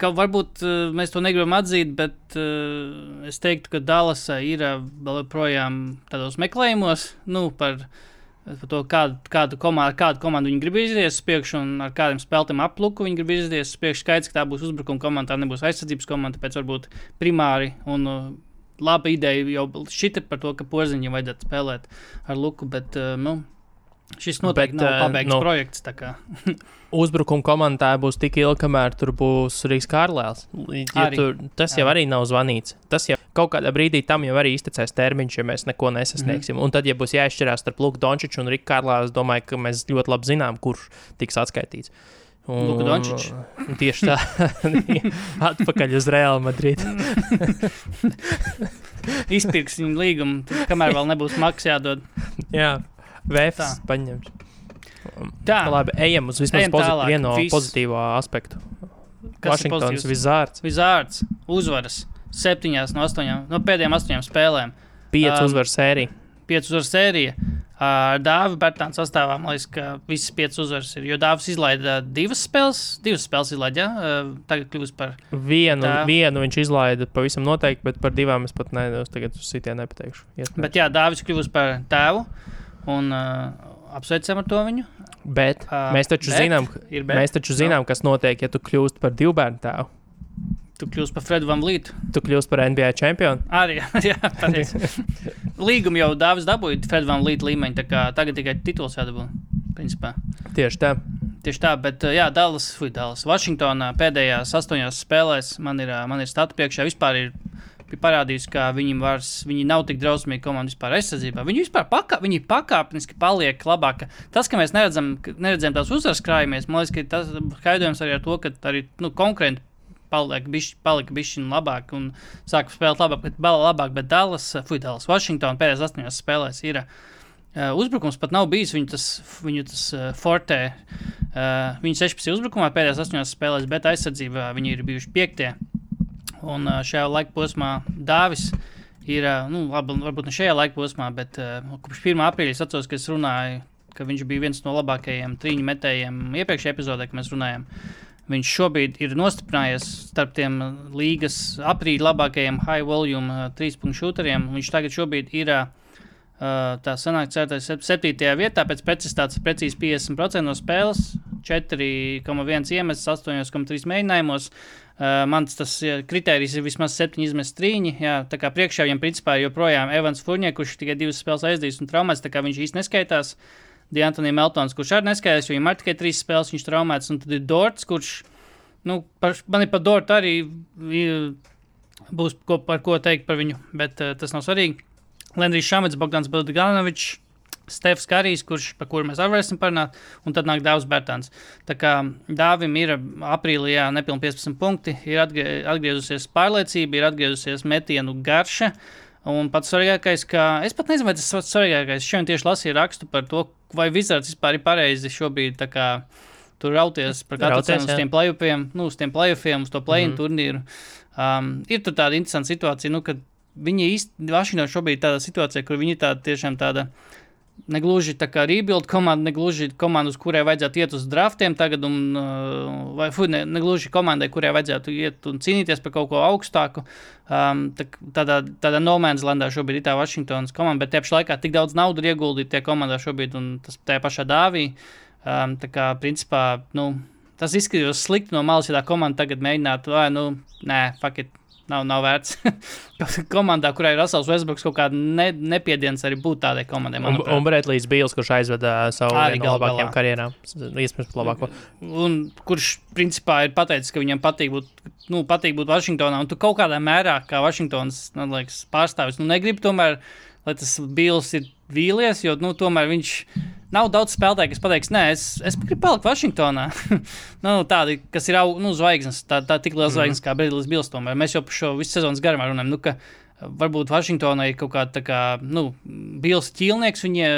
ka varbūt uh, mēs to negribam atzīt, bet uh, es teiktu, ka Dallasa ir vēl joprojām tādos meklējumos nu, par, par to, kādu, kādu, komandu, kādu komandu viņi grib izdarīt uz priekšu un ar kādiem spēlētājiem apluku viņi grib izdarīt uz priekšu. Skaidrs, ka tā būs uzbrukuma komanda, tā nebūs aizsardzības komanda, tāpēc varbūt primāri un laba ideja jau šita par to, ka porziņiem vajadzētu spēlēt ar Luku, bet uh, nu, šis noteikti bet, nav uh, pabeigts nu, projekts. uzbrukuma komandā būs tik ilgi, kamēr tur būs Rīgas Kārlēls. Ja tur, tas jau arī nav zvanīts. Tas jau kaut kādā brīdī tam jau arī iztecēs termiņš, ja mēs neko nesasniegsim. Mm -hmm. Un tad, ja būs jāizšķirās starp Luku Dončiču un Rīgas Kārlēlu, es domāju, ka mēs ļoti labi zinām, kurš tiks atskaitīts. Un, Luka Dončičs. Tieši tā, atpakaļ uz Real Madrid. Izpirks viņu līgumu, kamēr vēl nebūs maksas jādod. Jā, Vēfs paņems. Tā, labi, ejam uz vismaz ejam pozit vienu no Vis... pozitīvo aspektu. Vašingtons Vizārds. Vizārds uzvaras septiņās no astoņām, no pēdējām astoņām spēlēm. Pieci um, uzvaru sērija. Pieci uzvaru sērija. Ar Dāvidu Bērtānu sastāvā man liekas, ka visas piecas uzvaras ir. Jo Dāvis izlaida divas spēles, divas spēles izlaida. Ja? Tagad kļūst par vienu. Tā. Vienu viņš izlaida pavisam noteikti, bet par divām es pat ne, es tagad uz sitienu nepateikšu. Iespēc. Bet jā, Dāvis kļūst par tēvu un uh, apsveicam ar to viņu. Bet uh, mēs taču bet, zinām, mēs taču zinām, kas notiek, ja tu kļūst par divu bērnu tēvu. Tu kļūsi par Fredu Van Lītu. Tu kļūsi par NBA čempionu. Arī, jā, pareizi. Līgumu jau Dāvis dabūja Fredu Van Lītu līmeņa, tā kā tagad tikai tituls jādabū. Principā. Tieši tā. Tieši tā, bet jā, Dallas, fui, Dallas. Vašingtonā pēdējās astoņās spēlēs man ir, man ir statu priekšā. Vispār ir parādījis, ka viņi, vairs, viņi nav tik drausmīgi komandi vispār aizsardzībā. Viņi vispār pakā, viņi pakāpeniski paliek labāk. Tas, ka mēs neredzam, neredzam tās uzvaras krājumies, man liekas, ka tas skaidrojums arī ar to, ka arī nu, konkurenti paliek bišķi, palika bišķi labāk un sāka spēlēt labāk, bet, labāk, bet Dallas, Fui, Dallas, Washington pēdējās astoņās spēlēs ir. Uh, uzbrukums pat nav bijis viņu tas, viņu tas uh, forte. Uh, viņi 16 uzbrukumā pēdējās astoņās spēlēs, bet aizsardzībā viņi ir bijuši piektie. Un uh, šajā laika posmā Dāvis ir, uh, nu, labi, varbūt ne šajā laika posmā, bet uh, kopš 1. aprīļa es atceros, ka es runāju, ka viņš bija viens no labākajiem trīņu metējiem iepriekšējā epizodē, kad mēs runājām. Viņš šobrīd ir nostiprinājies starp tiem līgas aprīļa labākajiem high volume uh, trīspunktu šūteriem. Viņš tagad ir uh, tā sanāk, certais septītajā vietā pēc precizitātes precīzi 50% no spēles, 4,1 iemests 8,3 mēģinājumos. Uh, mans tas kriterijs ir vismaz 7 izmests trīņi. Jā, tā kā priekšā viņam principā joprojām Evans Furņē, kurš tikai divas spēles aizdīs un traumēts, tā kā viņš īsti neskaitās. Uh, Diantonija Meltons, kurš arī neskaidrs, viņam ir tikai trīs spēles, viņš traumēts, un tad ir Dorts, kurš, nu, par, man ir par Dortu arī būs ko, par ko teikt par viņu, bet uh, tas nav svarīgi. Lendrijs Šamets, Bogdans Bildganovičs, Stefs Karijs, kurš, par kuru mēs arī varēsim parunāt, un tad nāk Dāvs Bērtāns. Tā kā Dāvim ir aprīlī nepilnīgi 15 punkti, ir atgrie, atgriezusies pārliecība, ir atgriezusies metienu garša. Un pats svarīgākais, ka es pat nezinu, vai tas ir svarīgākais. Šodien tieši lasīju rakstu par to, vai Wizards vispār ir pareizi šobrīd tur rauties par katru cenu uz tiem playoffiem, nu, uz tiem playoffiem, uz to play-in mm -hmm. turnīru. Um, ir tur tāda interesanta situācija, nu, ka viņi īstenībā, Vašingtonā šobrīd ir tāda situācija, kur viņi tāda tiešām tāda negluži tā kā rebuild komanda, negluži komanda, uz kurai vajadzētu iet uz draftiem tagad, un, uh, vai fu, ne, negluži komandai, kurai vajadzētu iet un cīnīties par kaut ko augstāku. Um, tā, tādā, tādā no man's landā šobrīd ir tā Vašingtonas komanda, bet tajā pašā laikā tik daudz naudas ir ieguldīta tajā komandā šobrīd, un tas tajā pašā dāvī. Um, tā kā, principā, nu, tas izskatījās slikti no malas, ja tā komanda tagad mēģinātu, vai, nu, nē, it Nav, nav vērts. Komandā, kurai ir Rasels Westbrooks, kaut kāda ne, nepiediens arī būt tādai komandai. Un, un Bretlīs Bīls, kurš aizveda savu vienu no labākajām karjerām, iespējams, labāko. Un kurš, principā, ir pateicis, ka viņam patīk būt, nu, patīk būt Vašingtonā. Un tu kaut kādā mērā, kā Vašingtonas nu, liekas, pārstāvis, nu, negribi tomēr, lai tas Bīls ir vīlies, jo, nu, tomēr viņš nav daudz spēlētāju, kas pateiks, nē, es, es gribu palikt Vašingtonā. nu, tādi, kas ir nu, zvaigznes, tā, tā tik liela zvaigznes mm. kā Bredlis Bils. Tomēr mēs jau par šo visu sezonas garumā runājam. Nu, ka, Varbūt Vašingtonai ir kaut kāda, kā, nu, Bils ķīlnieks viņa,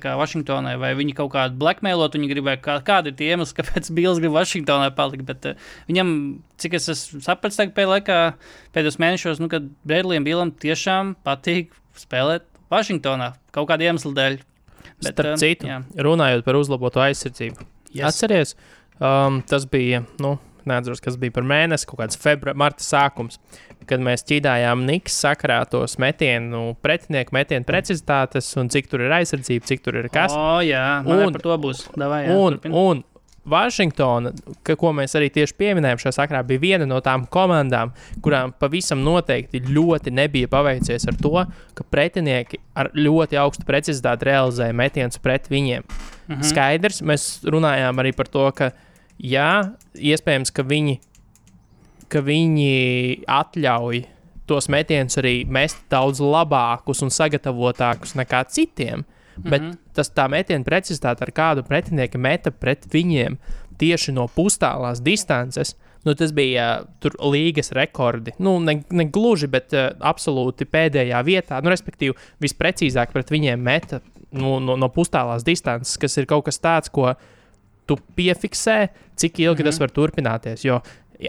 kā Vašingtonai, vai viņi kaut kādu blackmailot, viņi gribēja, kā, kāda ir tie iemesli, kāpēc Bils grib Vašingtonai palikt. Bet uh, viņam, cik es tagad pēdējā laikā, pēdējos mēnešos, nu, kad Bredlijam Bilam tiešām patīk spēlēt Vašingtonā kaut kāda iemesla dēļ. Bet, Starp um, citu, jā. runājot par uzlabotu aizsardzību. Yes. Atcerieties, um, tas bija, nu, neatceros, kas bija par mēnesi, kaut kāds februāra, marta sākums, kad mēs ķīdājām Niks sakarā tos metienu, pretinieku metienu precizitātes un cik tur ir aizsardzība, cik tur ir kas. O, jā, man Un- un, par to būs. Davai, jā, un, turpini. un Vašingtona, ka, ko mēs arī tieši pieminējām šajā sakrā, bija viena no tām komandām, kurām pavisam noteikti ļoti nebija paveicies ar to, ka pretinieki ar ļoti augstu precizitāti realizēja metienus pret viņiem. Mhm. Skaidrs, mēs runājām arī par to, ka jā, iespējams, ka viņi, ka viņi atļauj tos metienus arī mest daudz labākus un sagatavotākus nekā citiem. Bet Mhm. tas tā metiena precizitāte, ar kādu pretinieki meta pret viņiem tieši no pustālās distances, nu, tas bija uh, tur līgas rekordi. Nu, ne, ne gluži, bet uh, absolūti pēdējā vietā. Nu, respektīvi, visprecīzāk pret viņiem meta nu, no, no pustālās distances, kas ir kaut kas tāds, ko tu piefiksē, cik ilgi mm -hmm. tas var turpināties. Jo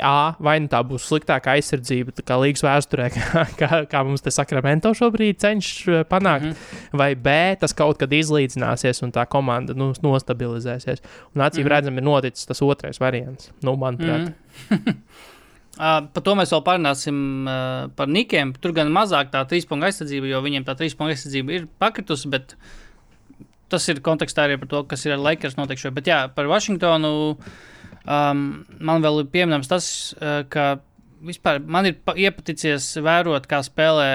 A, vai nu tā būs sliktāka aizsardzība, kā līgas vēsturē, kā, kā, kā mums te Sakramento šobrīd cenšas uh, panākt, mm. -hmm. vai B, tas kaut kad izlīdzināsies un tā komanda nu, nostabilizēsies. Un acīm mm. -hmm. redzam, ir noticis tas otrais variants, nu, manuprāt. Mm. Mm. Uh, par to mēs vēl parunāsim uh, par Nikiem. Tur gan mazāk tā trīspunkta aizsardzība, jo viņiem tā trīspunkta aizsardzība ir pakritusi, bet tas ir kontekstā arī par to, kas ir ar Lakers notiek šodien. Bet jā, par Vašingtonu um, man vēl ir pieminams tas, uh, ka vispār man ir pa- iepaticies vērot, kā spēlē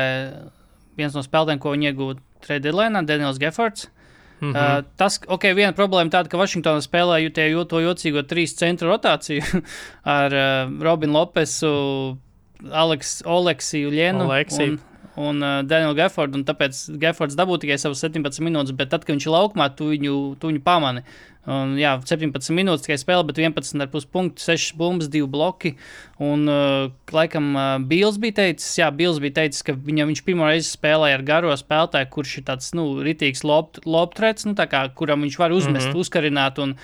viens no spēlētājiem, ko viņi iegūta trade deadline, Daniels Geffords. Mm Mm -hmm. uh, tas, ok, viena problēma tāda, ka Vašingtonā spēlē jūtie jo, to jocīgo trīs centru rotāciju ar uh, Robinu Lopesu, Aleks, Oleksiju, Lienu Oleksiju. un, un uh, Danielu Geffordu. un Tāpēc Geffords dabū tikai savas 17 minūtes, bet tad, kad viņš ir laukumā, tu viņu, tu viņu pamani. Un, jā, 17 minūtes tikai spēle, bet 11,5 punktu, 6 bumbas, 2 bloki. Un, uh, laikam, uh, Bils bija teicis, jā, Bils bija teicis, ka viņam, viņš pirmo reizi spēlēja ar garo spēlētāju, kurš ir tāds, nu, ritīgs loptrets, nu, tā kā, kuram viņš var uzmest, mm. -hmm. uzkarināt. Un,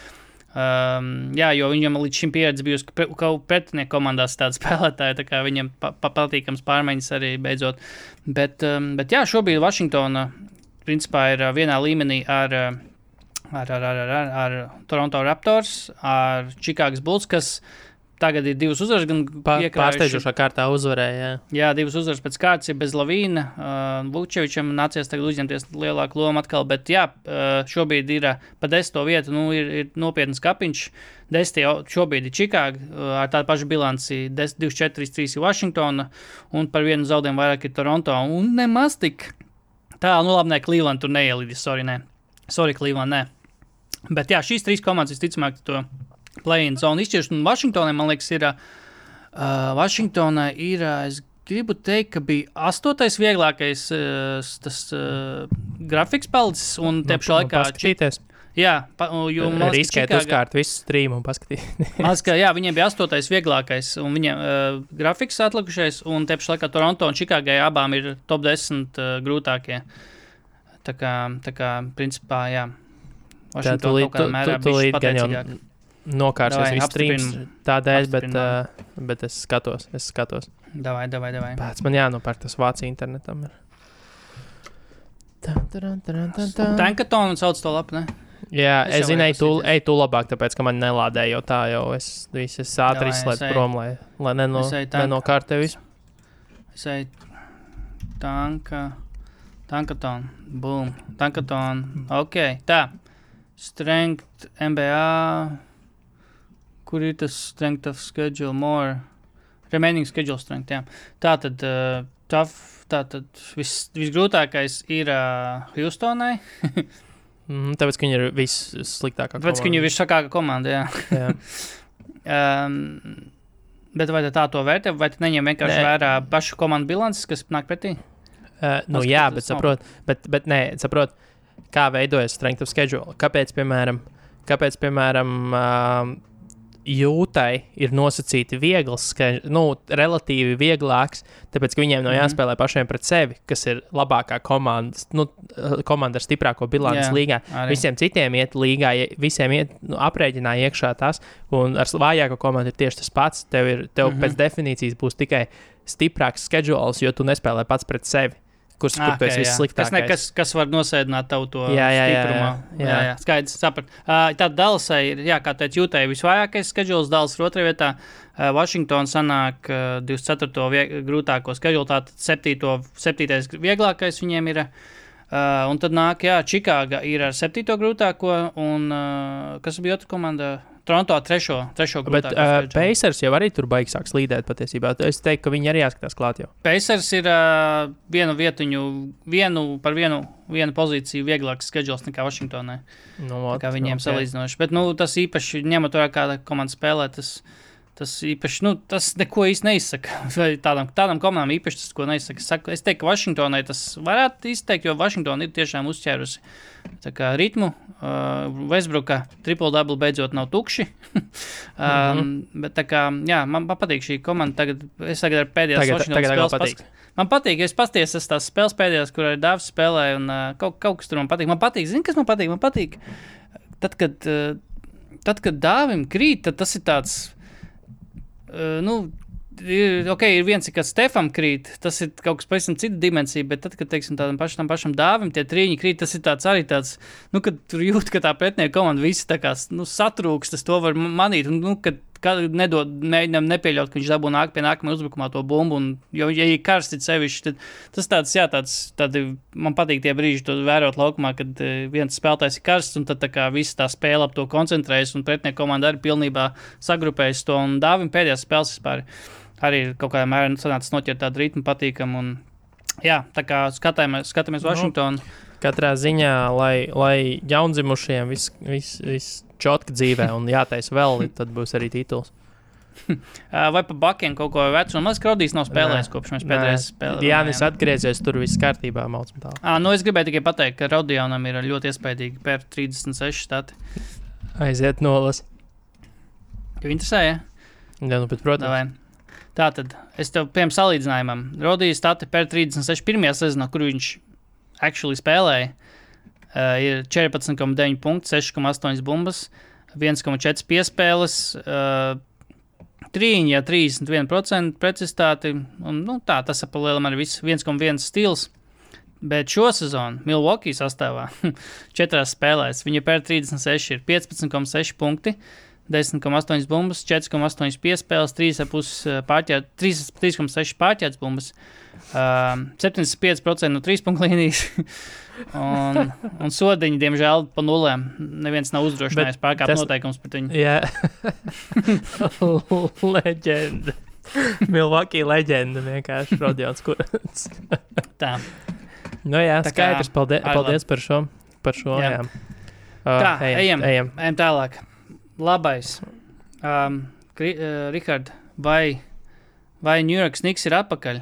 Um, jā, jo viņam līdz šim pieredze bijusi, ka pre- ka pretinieku komandās tāda spēlētāja, tā kā viņam pa, pa, patīkams pārmaiņas arī beidzot. Bet, um, bet jā, šobrīd Vašingtona principā ir uh, vienā līmenī ar, uh, ar, ar, ar, ar, ar, Toronto Raptors, ar Chicago Bulls, kas tagad ir divas uzvaras, gan pārsteidzošā kārtā uzvarēja. jā. Jā, divas uzvaras pēc kārtas ir bez Lavīna. Uh, Vučevičam nācies tagad uzņemties lielāku lomu atkal, bet jā, uh, šobrīd ir uh, pa desmito vietu, nu, ir, ir nopietnas kapiņš. Desmitie jau šobrīd ir Čikāga uh, ar tādu pašu bilanci. 24-3 ir Vašingtona un par vienu zaudējumu vairāk ir Toronto. Un nemaz tik tā, nu labi, ne, Cleveland tur neielidis, sorry, nē. Sorry, Cleveland, nē. Bet jā, šīs trīs komandas visticamāk to play-in zonu izšķiršanu. Un Vašingtonai, man liekas, ir. Uh, Vašingtonai ir. Es gribu teikt, ka bija astotais vieglākais uh, tas uh, grafiks palicis. Un te pašā laikā. Paskatīties. jā, pa, jo man liekas, ka Čikāga- uzkārt visu streamu un paskatīties. Man liekas, ka jā, viņiem bija astotais vieglākais, un viņiem uh, grafiks atlikušais, un te pašā laikā Toronto un Čikāgai abām ir top 10 uh, grūtākie. Tā kā, tā kā principā, jā. Tā Washington tūlīt, kaut kādā mērā jau pateicīgāk. Nokārsies viss apstiprinam. tādēļ, bet, uh, bet es skatos, es skatos. Davai, davai, davai. Pēc man jānopērk tas Vācijas internetam. Tankatonu sauc to lapu, ne? Jā, Es es zinu, ej, tu, ej, tu labāk, tāpēc, ka man nelādēja jau tā, jau es visu es ātri izslēdzu prom, lai, lai neno, nenokārtē visu. Es eju tanka, tankatonu, boom, tankatonu, ok, tā. Strength, MBA, kur ir tas strength of schedule more? Remaining schedule strength, jā. Tā tad, uh, tough, tā tad vis, visgrūtākais ir uh, Houstonai, Mm, tāpēc, ka viņi ir vissliktākā. tāpēc, ka viņi ir visšakākā komanda, jā. Jā. Um, bet vai tā to vērtē, vai neņem vienkārši Nē. Vērā pašu komandu bilances, kas nāk pretī? Uh, nu, Tas, jā, bet saprot, bet, bet nē, saprot, kā veidojas strength of schedule. Kāpēc, piemēram, kāpēc, piemēram uh, jūtai ir nosacīti viegls, nu, relatīvi vieglāks, tāpēc, ka viņiem nav Mhm. jāspēlē pašiem pret sevi, kas ir labākā komanda, nu, komanda ar stiprāko bilanci Jā, līgā. arī. Visiem citiem iet līgā, visiem iet nu, aprēķināja iekšā tas, un ar vājāko komandu ir tieši tas pats. Tev, ir, tev mm. -hmm. pēc definīcijas būs tikai stiprāks schedules, jo tu nespēlē pats pret sevi. Kurš Ah, kur tu esi ok, jā. Kas, vissliktākais? ne, kas, var nosēdināt tavu to Jā, jā, stiprumu? jā, jā. jā, jā skaidrs, sapratu. Uh, Tāda Dallasai ir, jā, kā teicu, jūtai visvājākais schedules, Dallas ir otrajā vietā. Uh, Washington sanāk uh, 24. Vie, grūtāko schedule, tātad 7. 7. vieglākais viņiem ir. Uh, un tad nāk, jā, Čikāga ir ar 7. grūtāko, un uh, kas bija otra komanda? Toronto ar 3. 3. Bet uh. Pacers jau arī tur baigs sāks līdēt patiesībā. Es teiktu, ka viņi arī jāskatās klāt jau. Pacers ir uh, vienu vietiņu, vienu par vienu, vienu pozīciju vieglāks schedules nekā Vašingtonai. Nu, ot, kā viņiem ok. okay. salīdzinoši. Bet nu, tas īpaši ņemot vērā, kāda komanda spēlē. Tas, Tas īpaši, nu, tas neko īsti neizsaka. Tādām, tādām komandām īpaši tas, ko neizsaka. Saku, es teiktu, ka Vašingtonai tas varētu izteikt, jo Vašingtona ir tiešām uzķērusi ritmu. Uh, Westbrookā triple-double beidzot nav tukši. um, mm -hmm. Bet tā kā, jā, man patīk šī komanda. Tagad, es tagad ar pēdējās Tagad, tagad spēles patīk. pask- Man patīk, es pasties esmu tās spēles pēdējās, kur arī Dārzs spēlēja, un uh, kaut, kaut kas tur man patīk. Man patīk, zini, kas man patīk? Man patīk, tad, kad, uh, tad, kad dāvim krīt, tad tas ir tāds, uh, nu, ir, ok, ir viens, kas Stefam krīt, tas ir kaut kas pavisam cita dimensija, bet tad, kad, teiksim, tādam pašam, tam pašam dāvim tie trīņi krīt, tas ir tāds arī tāds, nu, kad tur jūt, ka tā pretinieka komanda visi tā kā, nu, satrūks, tas to var manīt, un, nu, kad nedod, mēģinām nepieļaut, ka viņš dabū nāk pie nākamā uzbrukumā to bumbu. Un, jo, ja ir karsts sevišķi, tad tas tāds, jā, tāds, tādi, man patīk tie brīži, to vērot laukumā, kad uh, viens spēlētājs ir karsts, un tad tā kā viss tā spēle ap to koncentrējas, un pretinieka komanda arī pilnībā sagrupējas to. Un dāvim pēdējās spēles vispār arī kaut kādā mērā sanāca noķert tādu ritmu patīkamu. Un, jā, tā kā skatāmies, skatāmies Vašingtonu. Katrā ziņā, lai, lai jaundzimušiem viss vis, vis čotka dzīvē un jātaisa vēl, tad būs arī tituls. Vai pa bakiem kaut ko vecu? Man liekas, ka Rodijs nav spēlējis kopš mēs pēdējais spēlējām. Jā, es atgriezies tur, viss kārtībā. À, nu es gribēju tikai pateikt, ka Rodionam ir ļoti iespaidīgi pēr 36 stati. Aiziet nolas. Tev interesē, ja? Jā, nu, bet, protams. Davai. Tā tad es tev, piemēram, salīdzinājumam, Rodijas stati pēr 36 pirmajā sezonā, kur viņš actually spēlēja. Uh, ir 14,9 punkti, 6,8 bumbas, 1,4 piespēles, uh, 3, ja 31% precizitāti. Un, nu, tā, tas ap lielam arī viss 1,1 stils. Bet šo sezonu Milwaukee sastāvā četrās spēlēs viņa pēr 36 ir 15,6 punkti. 10,8 bumbas, 4,8 piespēles, 3,6 pārķēdes bumbas, uh, 75% no 3 punktu līnijas. un, un sodiņi, diemžēl, pa nulēm. Neviens nav uzdrošinājies pārkāpt tas- noteikumus pret viņu. Jā, leģenda. Milwaukee leģenda vienkārši Rodions Kurants. Tā, nu, jā, Tā skaidrs. Paldies, paldies par šo. Par šo Jā. jā. Uh, Tā, ejam. ejam. ejam tālāk. Labais. Um, Kri, uh, Rihard, vai, vai New York Snigs ir atpakaļ?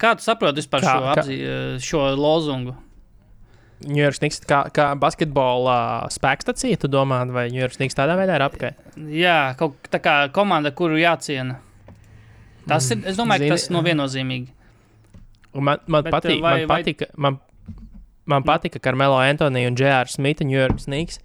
Kā tu saproti vispār Kā- šo, kā- apzi, uh, šo lozungu? New York Snigs kā, kā basketbola spēkstacija, tu domā, vai New York Snigs tādā veidā ir apkārt? Jā, kaut kā tā kā komanda, kuru jāciena. Tas ir, es domāju, ka tas Zini- nav viennozīmīgi. Man, man Bet, patīk, vai- man vai- patika, man, man patika Karmelo Antonija un J.R. Smita New York Snigs.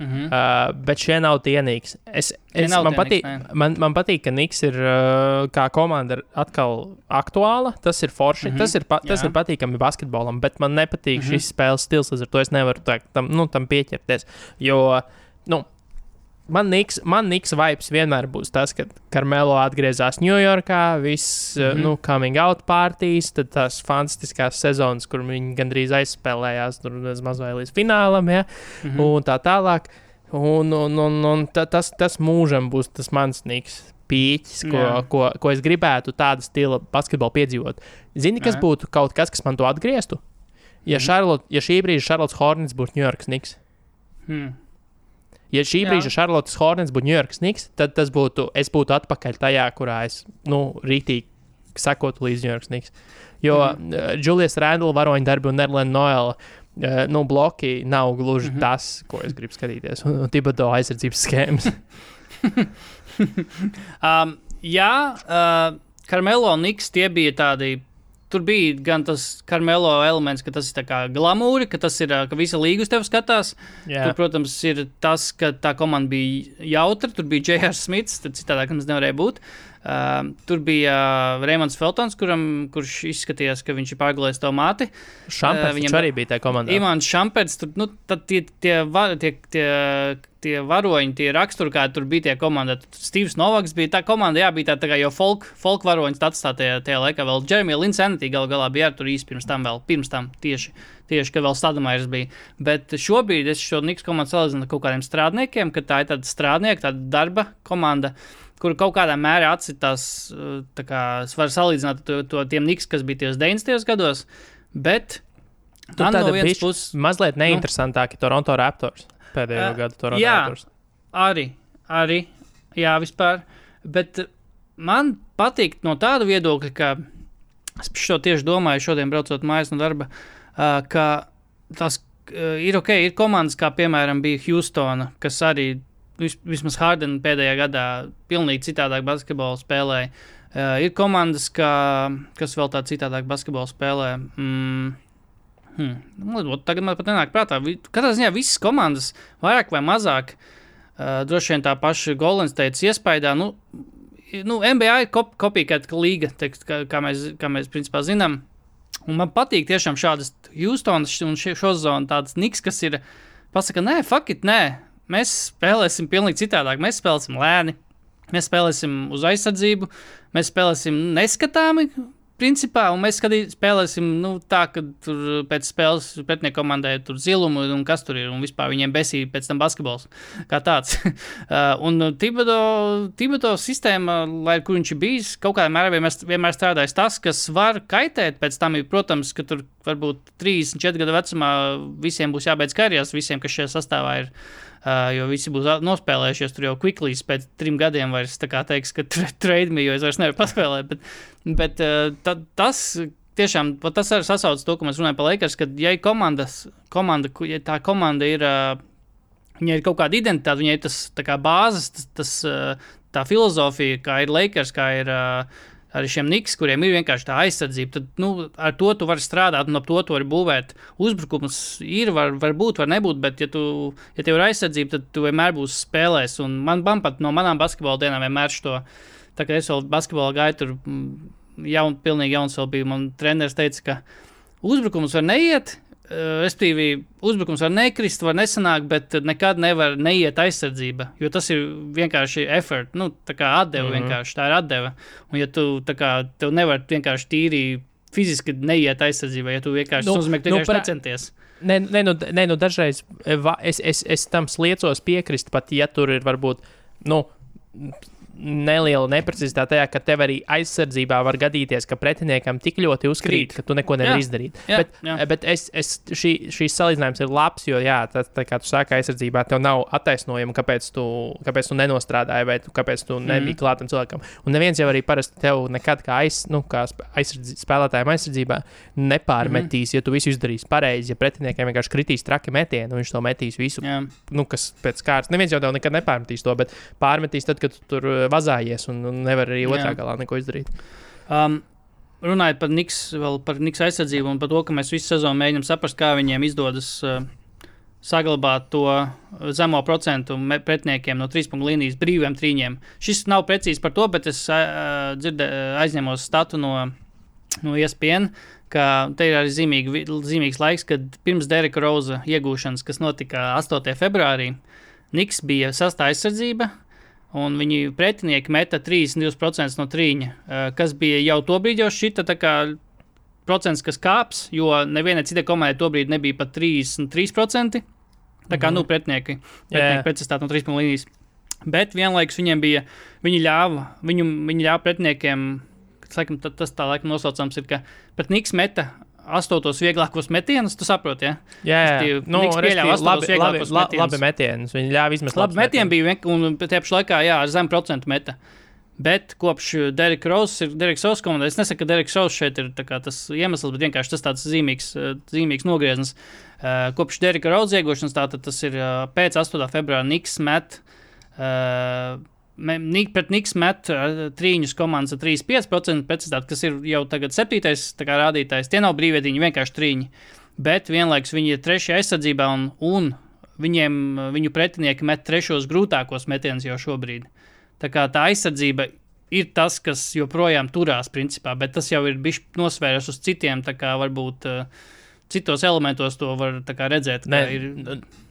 Mhm. Uh, bet šie nav tie Niks. Es, es, man, patīk, Knicks, nē. man, man patīk, ka Niks ir uh, kā komanda atkal aktuāla. Tas ir forši. Mm -hmm. tas, ir pa, tas jā. ir patīkami basketbolam, bet man nepatīk mm. -hmm. šis spēles stils. Līdz ar to es nevaru tā, tam, nu, tam pieķerties. Jo nu, man Niks, man Niks vibes vienmēr būs tas, kad Karmelo atgriezās Ņujorkā, viss mm. -hmm. nu, coming out partijas, tad tās fantastiskās sezonas, kur viņi gandrīz aizspēlējās, tur maz vai līdz finālam. Ja? Mhm. un tā tālāk. Un, un, un, un ta, tas, tas mūžam būs tas mans nīks. Pīķis, ko, Jā. ko, ko es gribētu tādu stila basketbolu piedzīvot. Zini, kas Jā. būtu kaut kas, kas man to atgrieztu? Ja, Mhm. Charlotte, ja šī brīža Charlotte Hornets būtu New York Snigs, Hmm. Ja šī Jā. brīža Charlotte Hornets būtu New York Snigs, tad tas būtu, es būtu atpakaļ tajā, kurā es, nu, rītīgi sekotu līdz New York Snigs. Jo mm. Julius Randle, varoņu darbi un Nerlēna Noela uh, nu, bloki nav gluži mm -hmm. tas, ko es gribu skatīties. Un, un Tibeto aizsardzības schēmas. um, jā, uh, Karmelo un Niks tie bija tādi. Tur bija gan tas karmelo elements, ka tas ir glamūri, ka tas ir, ka visa līga uz tevi skatās. Jā. Tur, protams, ir tas, ka tā komanda bija jautra. Tur bija J.R. Smits, tad citādi mums nevarēja būt. Uh, Uh, tur bija uh, Reimons Feltons, kuram, kurš izskatījās, ka viņš ir pārgājis to māti. Šampers uh, viņam arī bija tajā komandā. Imants Šampers, tur nu, tie, tie, var, tie, tie, tie varoņi, tie raksturi, kādi tur bija tie komandā. Steve's Novaks bija tā komanda, jā, bija tā, tā kā jau folk, folk varoņi atstāt tajā, tajā laikā. Vēl Jeremija Linsanity gal galā bija tur īsti pirms tam vēl, pirms tam tieši. Tieši, kad vēl Stadamairs bija. Bet šobrīd es šo Niks komandu salīdzinu ar kaut kādiem strādniekiem, ka tā ir tāda strādnieka, tāda darba komanda. Uh, kur kaut kādā mērā atsitās, uh, kā var salīdzināt to, to tiem Niks, kas bija tie 90. gados. Bet tu no vienas puses mazliet neinteresantāki nu, Toronto Raptors pēdējo uh, gadu Toronto jā, Raptors. Arī, arī, jā, vispār. Bet man patīk no tāda viedokļa, ka es šo tieši domāju, šodien braucot mājās no darba, uh, ka tas uh, ir ok, ir komandas, kā piemēram bija Houstona, kas arī vismaz Hardena pēdējā gadā pilnīgi citādāk basketbolu spēlēja. Uh, ir komandas, kā, kas vēl tādu citādāk basketbolu spēlē. Mm. Hmm. Tagad man pat nenāk prātā. Katrā ziņā visas komandas, vairāk vai mazāk, uh, droši vien tā paša Golens teica, iespējā. Nu, nu, NBA ir kop, kopija līga, teikt, kā, kā mēs, kā mēs principā zinām. Un man patīk tiešām šādas Houstonas un šo zonu, tādas niks, kas ir. Pasaka, nē, it, nē, Mēs spēlēsim pilnīgi citādāk. Mēs spēlēsim lēni, mēs spēlēsim uz aizsardzību, mēs spēlēsim neskatāmi. Principā, un mēs skatī, spēlēsim nu, tā, ka tur pēc spēles pretinieku komandai tur zilumu un kas tur ir. Un vispār viņiem besīja pēc tam basketbols kā tāds. uh, un Tibeto, Tibeto sistēma, lai kur viņš ir bijis, kaut kādā mērā vienmēr, vienmēr strādājis tas, kas var kaitēt. Pēc tam ir, protams, ka tur varbūt 34 gadu vecumā visiem būs jābeidz karjeras, visiem, kas šajā sastāvā ir Uh, jo visi būs nospēlējušies. Tur jau Quicklies pēc trim gadiem vairs teiks, ka trade me, jo es vairs nevaru paspēlēt. Bet, bet uh, ta, tas tiešām tas arī sasaucas to, ko mēs runājam par Lakers. Kad ja komandas, komanda, ja tā komanda ir. Uh, Viņai ir kaut kāda identitāte, viņai ir tas bāzes, tas, tas, tā filozofija, kā ir Lakers, kā ir ar šiem niks, kuriem ir vienkārši tā aizsardzība, tad nu, ar to tu vari strādāt un ap to tu vari būvēt. Uzbrukums ir, var, var būt, var nebūt, bet, ja, tu, ja tev ir aizsardzība, tad tu vienmēr būsi spēlēs. Un man, man pat no manām basketbola dienām vienmēr šo, tā kā es vēl basketbolā gāju, tur mm, jaun, pilnīgi jauns vēl biju, man treneris teica, ka uzbrukums var neiet, Eh, respektīvi, uzbrukums var nekrist, var nesanākt, bet nekad nevar neiet aizsardzība. Jo tas ir vienkārši effort, nu, tā kā atdeva mm -hmm. vienkārši. Tā ir atdeva. Un, ja tu kā, tev nevar vienkārši tīri fiziski neiet aizsardzībā, ja tu vienkārši nu, nozīmē, ka tu nu, vienkārši necenties. Nē, nē, nu, nē, nu dažreiz eh, es, es, es tam sliecos piekrist, pat ja tur ir varbūt. Nu, neliela neprecizitāte tajā, ka tev arī aizsardzībā var gadīties, ka pretiniekam tik ļoti uzkrīt, Krīt. ka tu neko nevari izdarīt. Jā, bet jā. bet es, es, šī, šīs salīdzinājums ir labs, jo, jā, tā, tā kā tu sāki aizsardzībā, tev nav attaisnojuma, kāpēc tu, kāpēc tu nenostrādāji vai tu, kāpēc tu nebija mm. klātam cilvēkam. Un neviens jau arī parasti tev nekad kā, aiz, nu, kā aizsardz, spēlētājiem aizsardzībā nepārmetīs, mm. ja tu visu izdarīsi pareizi, ja pretiniekiem vienkārši kritīs traki metieni, un viņš to metīs visu, jā. nu, kas pēc kārtas. Neviens jau tev nekad nepārmetīs to, bet pārmetīs tad, kad tu tur vazājies un, un nevar arī otrā Jā. galā neko izdarīt. Um, Runājot par Niks, par Niks aizsardzību un par to, ka mēs visu sezonu mēģinām saprast, kā viņiem izdodas uh, saglabāt to zemo procentu pretiniekiem no trīs punktu līnijas brīviem trīņiem. Šis nav precīzi par to, bet es uh, dzirdē, aizņemos statu no, no ESPN, ka te ir arī zīmīgi, zīmīgs laiks, kad pirms Dereka Roza iegūšanas, kas notika 8. februārī, Niks bija sastāvā aizsardzība, un viņi pretinieki meta 32% no trīņa, kas bija jau tobrīd jau šita tā kā procents, kas kāps, jo nevienai citai komandai tobrīd nebija pat 33%. Tā kā, mm -hmm. nu, pretinieki, pretinieki precizēti no 3 līnijas. Bet vienlaikus viņiem bija, viņi ļāva, viņu, viņi ļāva pretiniekiem, laikam, tas tā laikam nosaucams ir, ka pret Niks meta astotos vieglākos metienus, tu saproti, ja? Jā, jā. Nu, pieļāva labi, labi, labi, labi metienus. Viņi ļāva izmest labi metieni. bija, un tie paši laikā, jā, ar zemu procentu meta. Bet kopš Dereka Rausa ir Dereks Rausa komanda, es nesaku, ka Dereks Rausa šeit ir tas iemesls, bet vienkārši tas tāds zīmīgs, uh, zīmīgs nogrieznis. Uh, kopš Dereka Rausa iegūšanas tātad tas ir uh, pēc 8. februāra Niks met. Uh, Pret Niks met trīņus komandas ar 35% precizitāti, kas ir jau tagad septītais rādītājs. Tie nav brīvvietiņi, vienkārši trīņi. Bet vienlaikus viņi ir trešajā aizsardzībā un, un viņiem, viņu pretinieki met trešos grūtākos metienus jau šobrīd. Tā kā tā aizsardzība ir tas, kas joprojām turās, principā, bet tas jau ir bijis nosvērts uz citiem, tā kā varbūt uh, citos elementos to var redzēt. Nē, ir,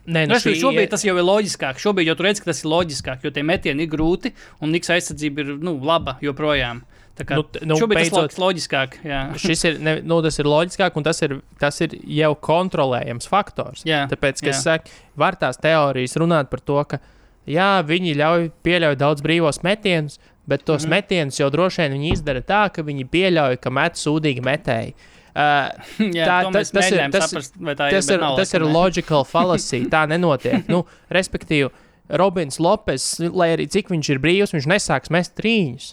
nē, nu Respektīvi, šī- šobrīd tas jau ir loģiskāk. Šobrīd jau tu redz, ka tas ir loģiskāk, jo tie metieni ir grūti un Niks aizsardzība ir nu, laba joprojām. Tā kā Nu, nu, šobrīd beidzot- tas ir loģiskāk. Šis ir, ne, nu, tas ir loģiskāk, un tas ir, tas ir jau kontrolējams faktors. Jā, Tāpēc, ka jā. es saku, var tās teorijas runāt par to, ka jā, viņi ļauj, pieļauj daudz brīvos metienus, bet tos mm. Metienus jau droši vien viņi izdara tā, ka viņi pieļauj, ka met sūdīgi metēji. Uh, Jā, Tā- tas- tas ir- tas- saprast, tā tas ir. nav, tas ir logical fallacy. Tā nenotiek. nu, respektīvi, Robins Lopes, lai arī cik viņš ir brīvs, viņš nesāks mest trīņus.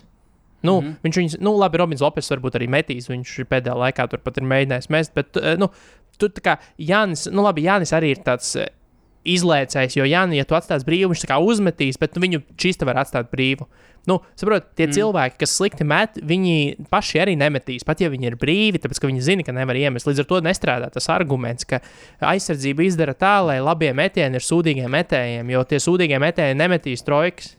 Nu, mm. -hmm. Viņš viņus, nu, labi, Robins Lopes varbūt arī metīs. Viņš pēdējā laikā turpat ir mēģinājis mest. Bet, eh, nu, tur tā kā Jānis, nu, labi, Jānis arī ir tāds eh, izlēcējs, jo Jānis, ja tu atstās brīvu, viņš uzmetīs, bet nu, viņu čista var atstāt brīvu. Nu, saprot, tie Mm. cilvēki, kas slikti met, viņi paši arī nemetīs, pat ja viņi ir brīvi, tāpēc ka viņi zina, ka nevar iemest. Līdz ar to nestrādā tas arguments, ka aizsardzība izdara tā, lai labie metieni ir sūdīgiem metējiem, jo tie sūdīgie metēji nemetīs trojkas.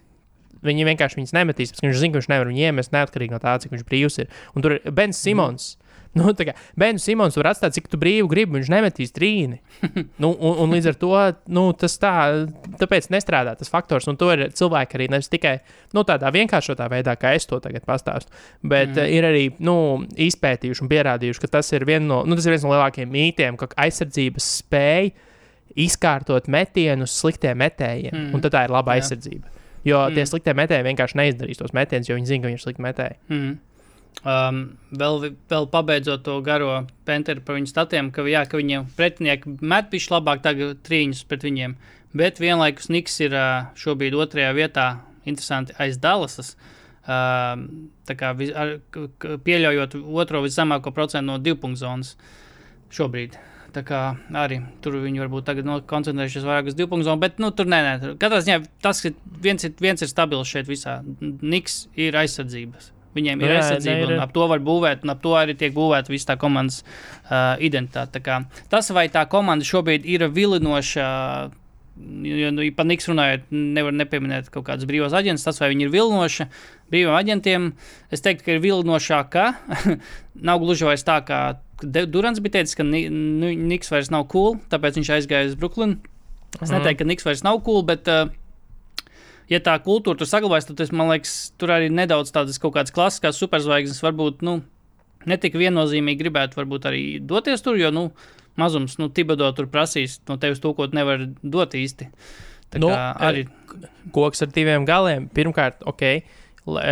Viņi vienkārši viņus nemetīs, ka viņš zina, ka viņš nevar viņu iemest neatkarīgi no tā, cik viņš brīvs ir. Un tur ir Bens Simons. Mm. Nu, kā Bens Simons var atstāt, cik tu brīvi gribi, viņš nemetīs trīni. nu, un, un līdz ar to nu, tas tā, tāpēc nestrādā tas faktors. Un to ir cilvēki arī nevis tikai nu, tādā vienkāršotā veidā, kā es to tagad pastāstu, bet mm. ir arī nu, izpētījuši un pierādījuši, ka tas ir, no, nu, tas ir viens no lielākajiem mītiem, ka aizsardzības spēja izkārtot metienus sliktiem metējiem. Mm. Un tā ir laba Jā. aizsardzība. Jo mm. tie Mhm. sliktie metēji vienkārši neizdarīs tos metienus, jo viņi zina, ka viņi ir slikti metēji. Mm. Um, vēl, vi- vēl pabeidzot to garo penteru par viņu statiem, ka, jā, ka viņiem pretinieki met pišķi labāk tagad trīņus pret viņiem, bet vienlaikus Niks ir uh, šobrīd otrajā vietā, interesanti, aiz Dallasas. Tā kā vis, ar, pieļaujot otro viszemāko procentu no divu punktu zonas šobrīd. Tā kā arī tur viņi varbūt tagad no, koncentrējušies vairāk uz divu punktu zonu, bet nu, tur nē, nē. Katrā ziņā tas, viens ir, viens ir stabils šeit visā. Niks ir aizsardzības. Viņiem ir Jā, aizsardzība, un ap to var būvēt, un ap to arī tiek būvēta visa tā komandas uh, identitāte. Tas, vai tā komanda šobrīd ir vilinoša, jo nu, par Niks runājot, nevar nepieminēt kaut kādas brīvās aģentus, tas, vai viņi ir vilinoši brīviem aģentiem, es teiktu, ka ir vilinošāka. nav gluži vairs tā, kā Durants bija teicis, ka Ni- nu, Niks vairs nav cool, tāpēc viņš aizgāja uz Brooklynu. Es Mhm. neteiktu, ka Niks vairs nav cool, bet, uh, ja tā kultūra tur saglabājas, tad es, man liekas, tur arī nedaudz tādas kaut kādas klasiskās superzvaigznes varbūt nu, netik viennozīmīgi gribētu varbūt arī doties tur, jo nu, mazums, nu, Tibeto tur prasīs no tevis to, ko tu nevari dot īsti. Tā Nu, arī. koks ar diviem galiem. Pirmkārt, ok,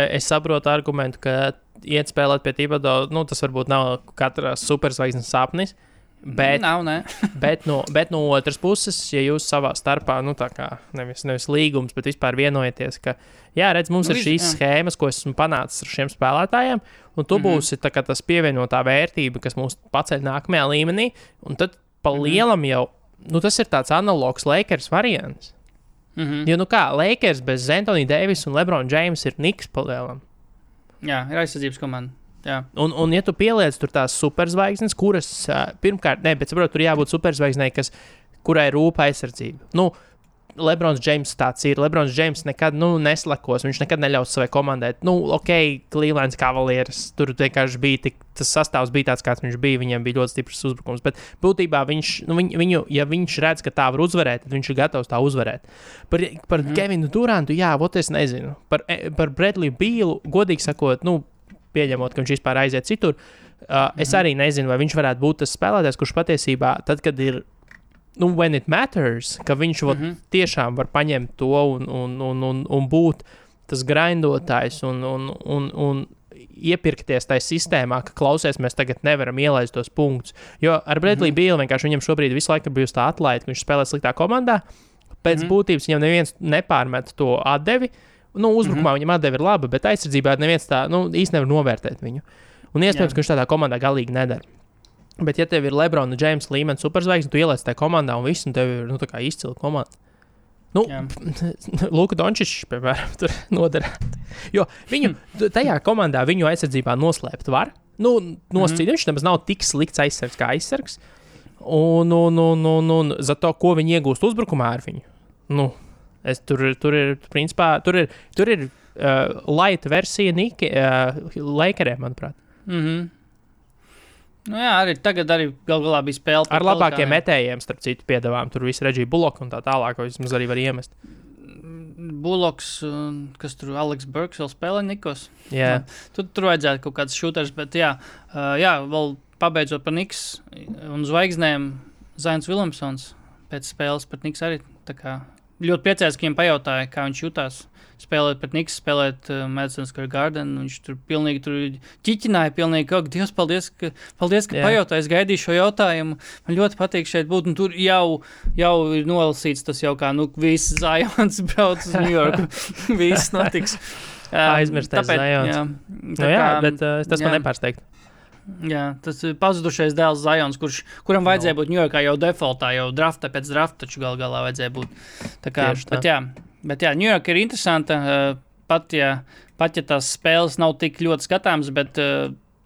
es saprotu argumentu, ka iet spēlēt pie Tībado, nu, tas varbūt nav katra superzvaigznes sapnis. Bet, Nav, bet, no, bet no otras puses, ja jūs savā starpā, nu, tā kā nevis, nevis līgums, bet vispār vienojaties, ka, jā, redz, mums Nu, ir šīs jā. schēmas, ko esmu panācis ar šiem spēlētājiem, un tu mm Mhm. -hmm. būsi kā tas pievienotā vērtība, kas mūs paceļ nākamajā līmenī, un tad pa Mhm. lielam jau, nu, tas ir tāds analogs Lakers variants. Mhm. Jo, nu kā, Lakers bez Antonija Davisa un Lebrona Jamesa ir Niks palielam. Jā, ir aizsardzības komanda. Jā. Un, un, ja tu pieliec tur tās superzvaigznes, kuras pirmkārt, ne, bet saprot, tur jābūt superzvaigznei, kas, kurai rūp aizsardzība. Nu, Lebrons Džeims tāds ir. Lebrons Džeims nekad nu, neslakos. Viņš nekad neļaus savai komandai. Nu, ok, Clevelands Cavaliers. Tur vienkārši bija tik, tas sastāvs bija tāds, kāds viņš bija. Viņam bija ļoti stiprs uzbrukums. Bet būtībā viņš, nu, viņ, viņu, ja viņš redz, ka tā var uzvarēt, tad viņš ir gatavs tā uzvarēt. Par, par mm. Kevinu Durantu, jā, vot es nezinu. Par, e, par Bradley Bīlu, godīgi sakot, nu, pieņemot, ka viņš vispār aiziet citur. Uh, es arī nezinu, vai viņš varētu būt tas spēlētājs, kurš patiesībā, tad, kad ir, nu, when it matters, ka viņš mm Mhm. -hmm. tiešām var paņemt to un, un, un, un, un būt tas grindotājs un, un, un, un iepirkties tajā sistēmā, ka klausies, mēs tagad nevaram ielaist tos punktus. Jo ar Bredlī mm -hmm. Bīlu vienkārši viņam šobrīd visu laiku bijusi tā atlaide, ka viņš spēlē sliktā komandā. Pēc mm Mhm. -hmm. būtības viņam neviens nepārmet to atdevi. Nu, uzbrukumā mm -hmm. viņam atdeve ir laba, bet aizsardzībā neviens tā nu, īsti nevar novērtēt viņu. Un iespējams, Jā. ka viņš tādā komandā galīgi nedara. Bet, ja tev ir Lebrona, Džeims līmenis superzvaigznes, tu ieliec tajā komandā un viss, un tev ir nu, izcila komanda. Nu, Luka Dončičs, piemēram, tur noderētu. Jo viņu tajā komandā, viņu aizsardzībā noslēpt var. Nu, nosacīt, mm -hmm. viņš nemaz nav tik slikts aizsargs kā aizsargs. Un, un, un, un, un za to, ko viņi iegūst uzbrukumā ar viņu. Nu, es, tur, tur ir, principā, tur ir, tur ir uh, laita versija Nike, uh, Lakeriem, manuprāt. Mm -hmm. Nu jā, arī tagad arī gal galā bija spēle. Ar labākiem metējiem, starp citu, piedāvājumiem. Tur viss reģija Buloks un tā tālāk, ko vismaz arī var iemest. Buloks, kas tur Aleks Burks vēl spēlē Nikos. Jā. Tur, tur vajadzētu kaut kāds šūters, bet jā, jā vēl pabeidzot par Niks un zvaigznēm, Zains Viljamsons pēc spēles pret Niks arī ļoti priecājos, ka viņam pajautāja, kā viņš jutās. Spēlēt pret Niks, spēlēt uh, Madison Square Garden. Viņš tur pilnīgi tur ķiķināja, pilnīgi kā, Dievs, paldies, ka, paldies, ka pajautāja. Es gaidīju šo jautājumu. Man ļoti patīk šeit būt. Tur jau, jau ir nolasīts tas jau kā, nu, viss Zajons brauc uz New York. viss notiks. Um, Aizmirsties Zajons. Jā, nu, jā, bet uh, tas jā. man nepārsteigts. Jā, tas ir pazudušais dēls Zajons, kurš, kuram vajadzēja no. būt Ņujorkā jau defaultā, jau draftā pēc drafta, taču gal galā vajadzēja būt. Tā kā, tā. Bet jā, bet jā, Ņujorka ir interesanta. Pat ja, pat ja tās spēles nav tik ļoti skatāmas, bet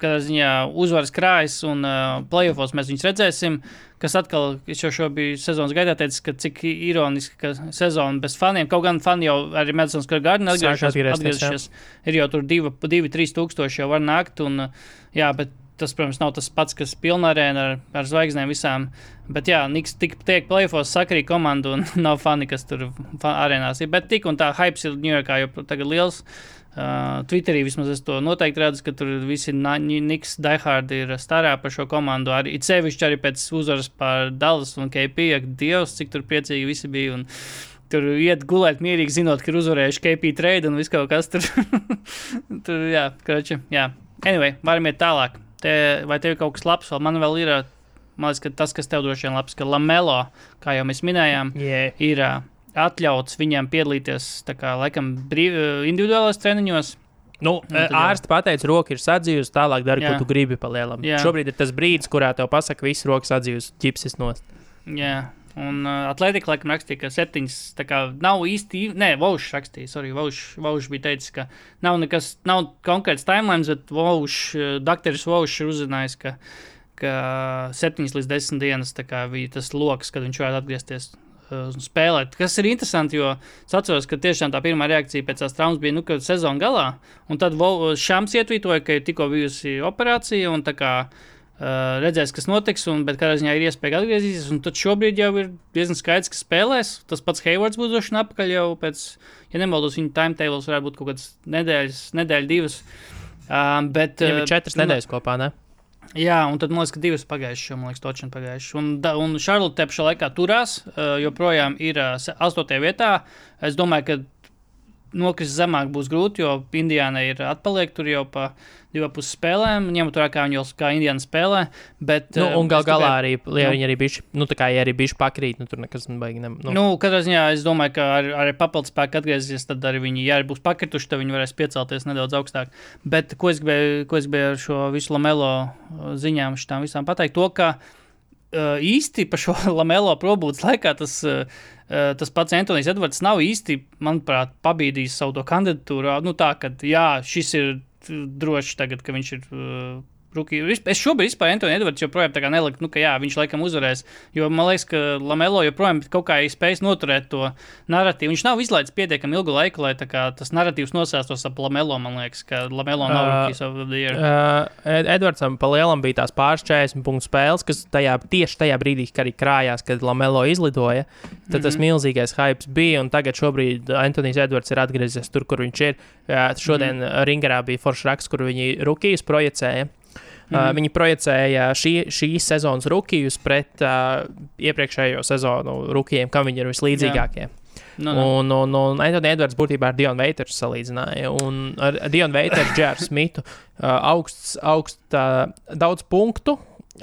kādā ziņā uzvaras krājas un uh, playoffs mēs viņus redzēsim. Kas atkal, es jau šo biju sezonas gaidā teicis, ka cik ironiski, ka sezona bez faniem, kaut gan fani jau arī Madison Square Garden atgriežas, atgriežas, ir jau tur 2-3 tūkstoši jau var nākt. Un, jā, bet tas, protams, nav tas pats, kas pilnā arēnā ar, ar zvaigznēm visām. Bet, jā, Niks tik tiek plēfos sakarīgi komandu un nav fani, kas tur arēnās ir. Bet tik un tā hype ir Ņujorkā jau tagad liels. Uh, Twitterī vismaz es to noteikti redzu, ka tur visi Niks Daihardi ir starā par šo komandu. Arī it sevišķi arī pēc uzvaras pār Dallas un KP, ak, Dievs, cik tur priecīgi visi bija. Un, tur iet gulēt mierīgi, zinot, ka ir uzvarējuši KP trade un viss kaut kas tur. tur jā, kroči, jā. Anyway, varam iet tālāk. Te, vai tev ir kaut kas labs? Vēl man vēl ir liekas, tas, kas tev droši vien labs, ka Lamelo, kā jau mēs minējām, yeah. ir atļauts viņam piedalīties kā, laikam, brīv, individuālās treniņos. Nu, ārsts pateica, roka ir sadzījusi, tālāk dari, Jā. ko tu gribi palielam. Jā. Šobrīd ir tas brīdis, kurā tev pasaka, viss rokas sadzījusi, ķipsis nost. Jā. Un uh, Atlētika laikam rakstīja, ka septiņas nav īsti. Nē, Vaušs rakstīja, sorry, Vaušs bija teicis, ka nav nekas, nav konkrēts timelines, bet Vaušs, doktoris Vaušs ir uzzinājis, ka, ka septiņas līdz desmit dienas bija tas lokus, kad viņš varētu atgriezties uh, spēlēt. Kas ir interesanti, jo es atceros, ka tiešām tā pirmā reakcija pēc tās traumas bija, nu, ka sezona galā, un tad Šāms ietvītoja, ka ir tikko bijusi operācija, un tā kā Uh, redzēs, kas notiks, un, bet kādā ziņā ir iespēja atgriezties. Tad šobrīd jau ir diezgan skaidrs, ka spēlēs. Tas pats Heivards būs droši vien atpakaļ jau pēc, ja nemaldos, viņa timetables varētu būt kaut kādas nedēļas, nedēļa, divas. Uh, bet, Viņam ir četras uh, nedēļas kopā, ne? Jā, un tad man liekas, ka divas pagājušas, man liekas, točni pagājušas. Un, un Šarlotte pašā laikā turās, uh, joprojām ir astotajā vietā. Es domāju, ka nokrist zemāk būs grūti, jo Indijāna ir atpaliek tur jau pa divām pusēm spēlēm, ņemot vērā, kā viņi jau kā Indijāna spēlē. Bet, nu, un gal galā arī, ja nu, viņi arī bijuši, nu, tā kā ja arī bijuši pakrīt, nu, tur nekas nebaigi. Ne, nu. nu, katrā ziņā es domāju, ka ar, ar papildus spēku atgriezīsies, tad arī viņi, ja arī būs pakrituši, tad viņi varēs piecelties nedaudz augstāk. Bet ko es gribēju, ko es gribēju ar šo visu lamelo ziņām, šitām visām pateikt, to, ka uh, īsti par šo lamelo probūtas laikā tas. Uh, tas pats Antonius Edvards nav īsti, manuprāt, pabīdījis savu to kandidatūru. Nu, tā, ka jā, šis ir droši tagad, ka viņš ir Rookie. Es šobrīd vispār Antoni Edvards joprojām neliku, nu, ka jā, viņš laikam uzvarēs. Jo man liekas, ka Lamelo joprojām kaut kā ir spējis noturēt to narratīvu. Viņš nav izlaidis pietiekami ilgu laiku, lai kā, tas narratīvs nosēstos ap Lamelo. Man liekas, ka Lamelo nav uh, Rookies of the Year. Uh, Edvardsam pa lielam bija tās pāris 40 punktu spēles, kas tajā, tieši tajā brīdī arī krājās, kad Lamelo izlidoja. Tad mm -hmm. tas mhm. milzīgais hype bija, un tagad šobrīd Antonijs Edvards ir atgriezies tur, kur viņš ir. Uh, šodien mm -hmm. Ringerā bija foršs raksts, kur viņi Rukijas projicēja. Mm uh, viņi projicēja šī, šīs sezonas rookies pret uh, iepriekšējo sezonu rookiem, kam viņi ir vislīdzīgākie. Jā. No, no. Un, un, un Antoni Edvards būtībā ar Dionu Veiteru salīdzināja. Un ar Dionu Veiteru, Džēru Smitu uh, augsts, augsts uh, daudz punktu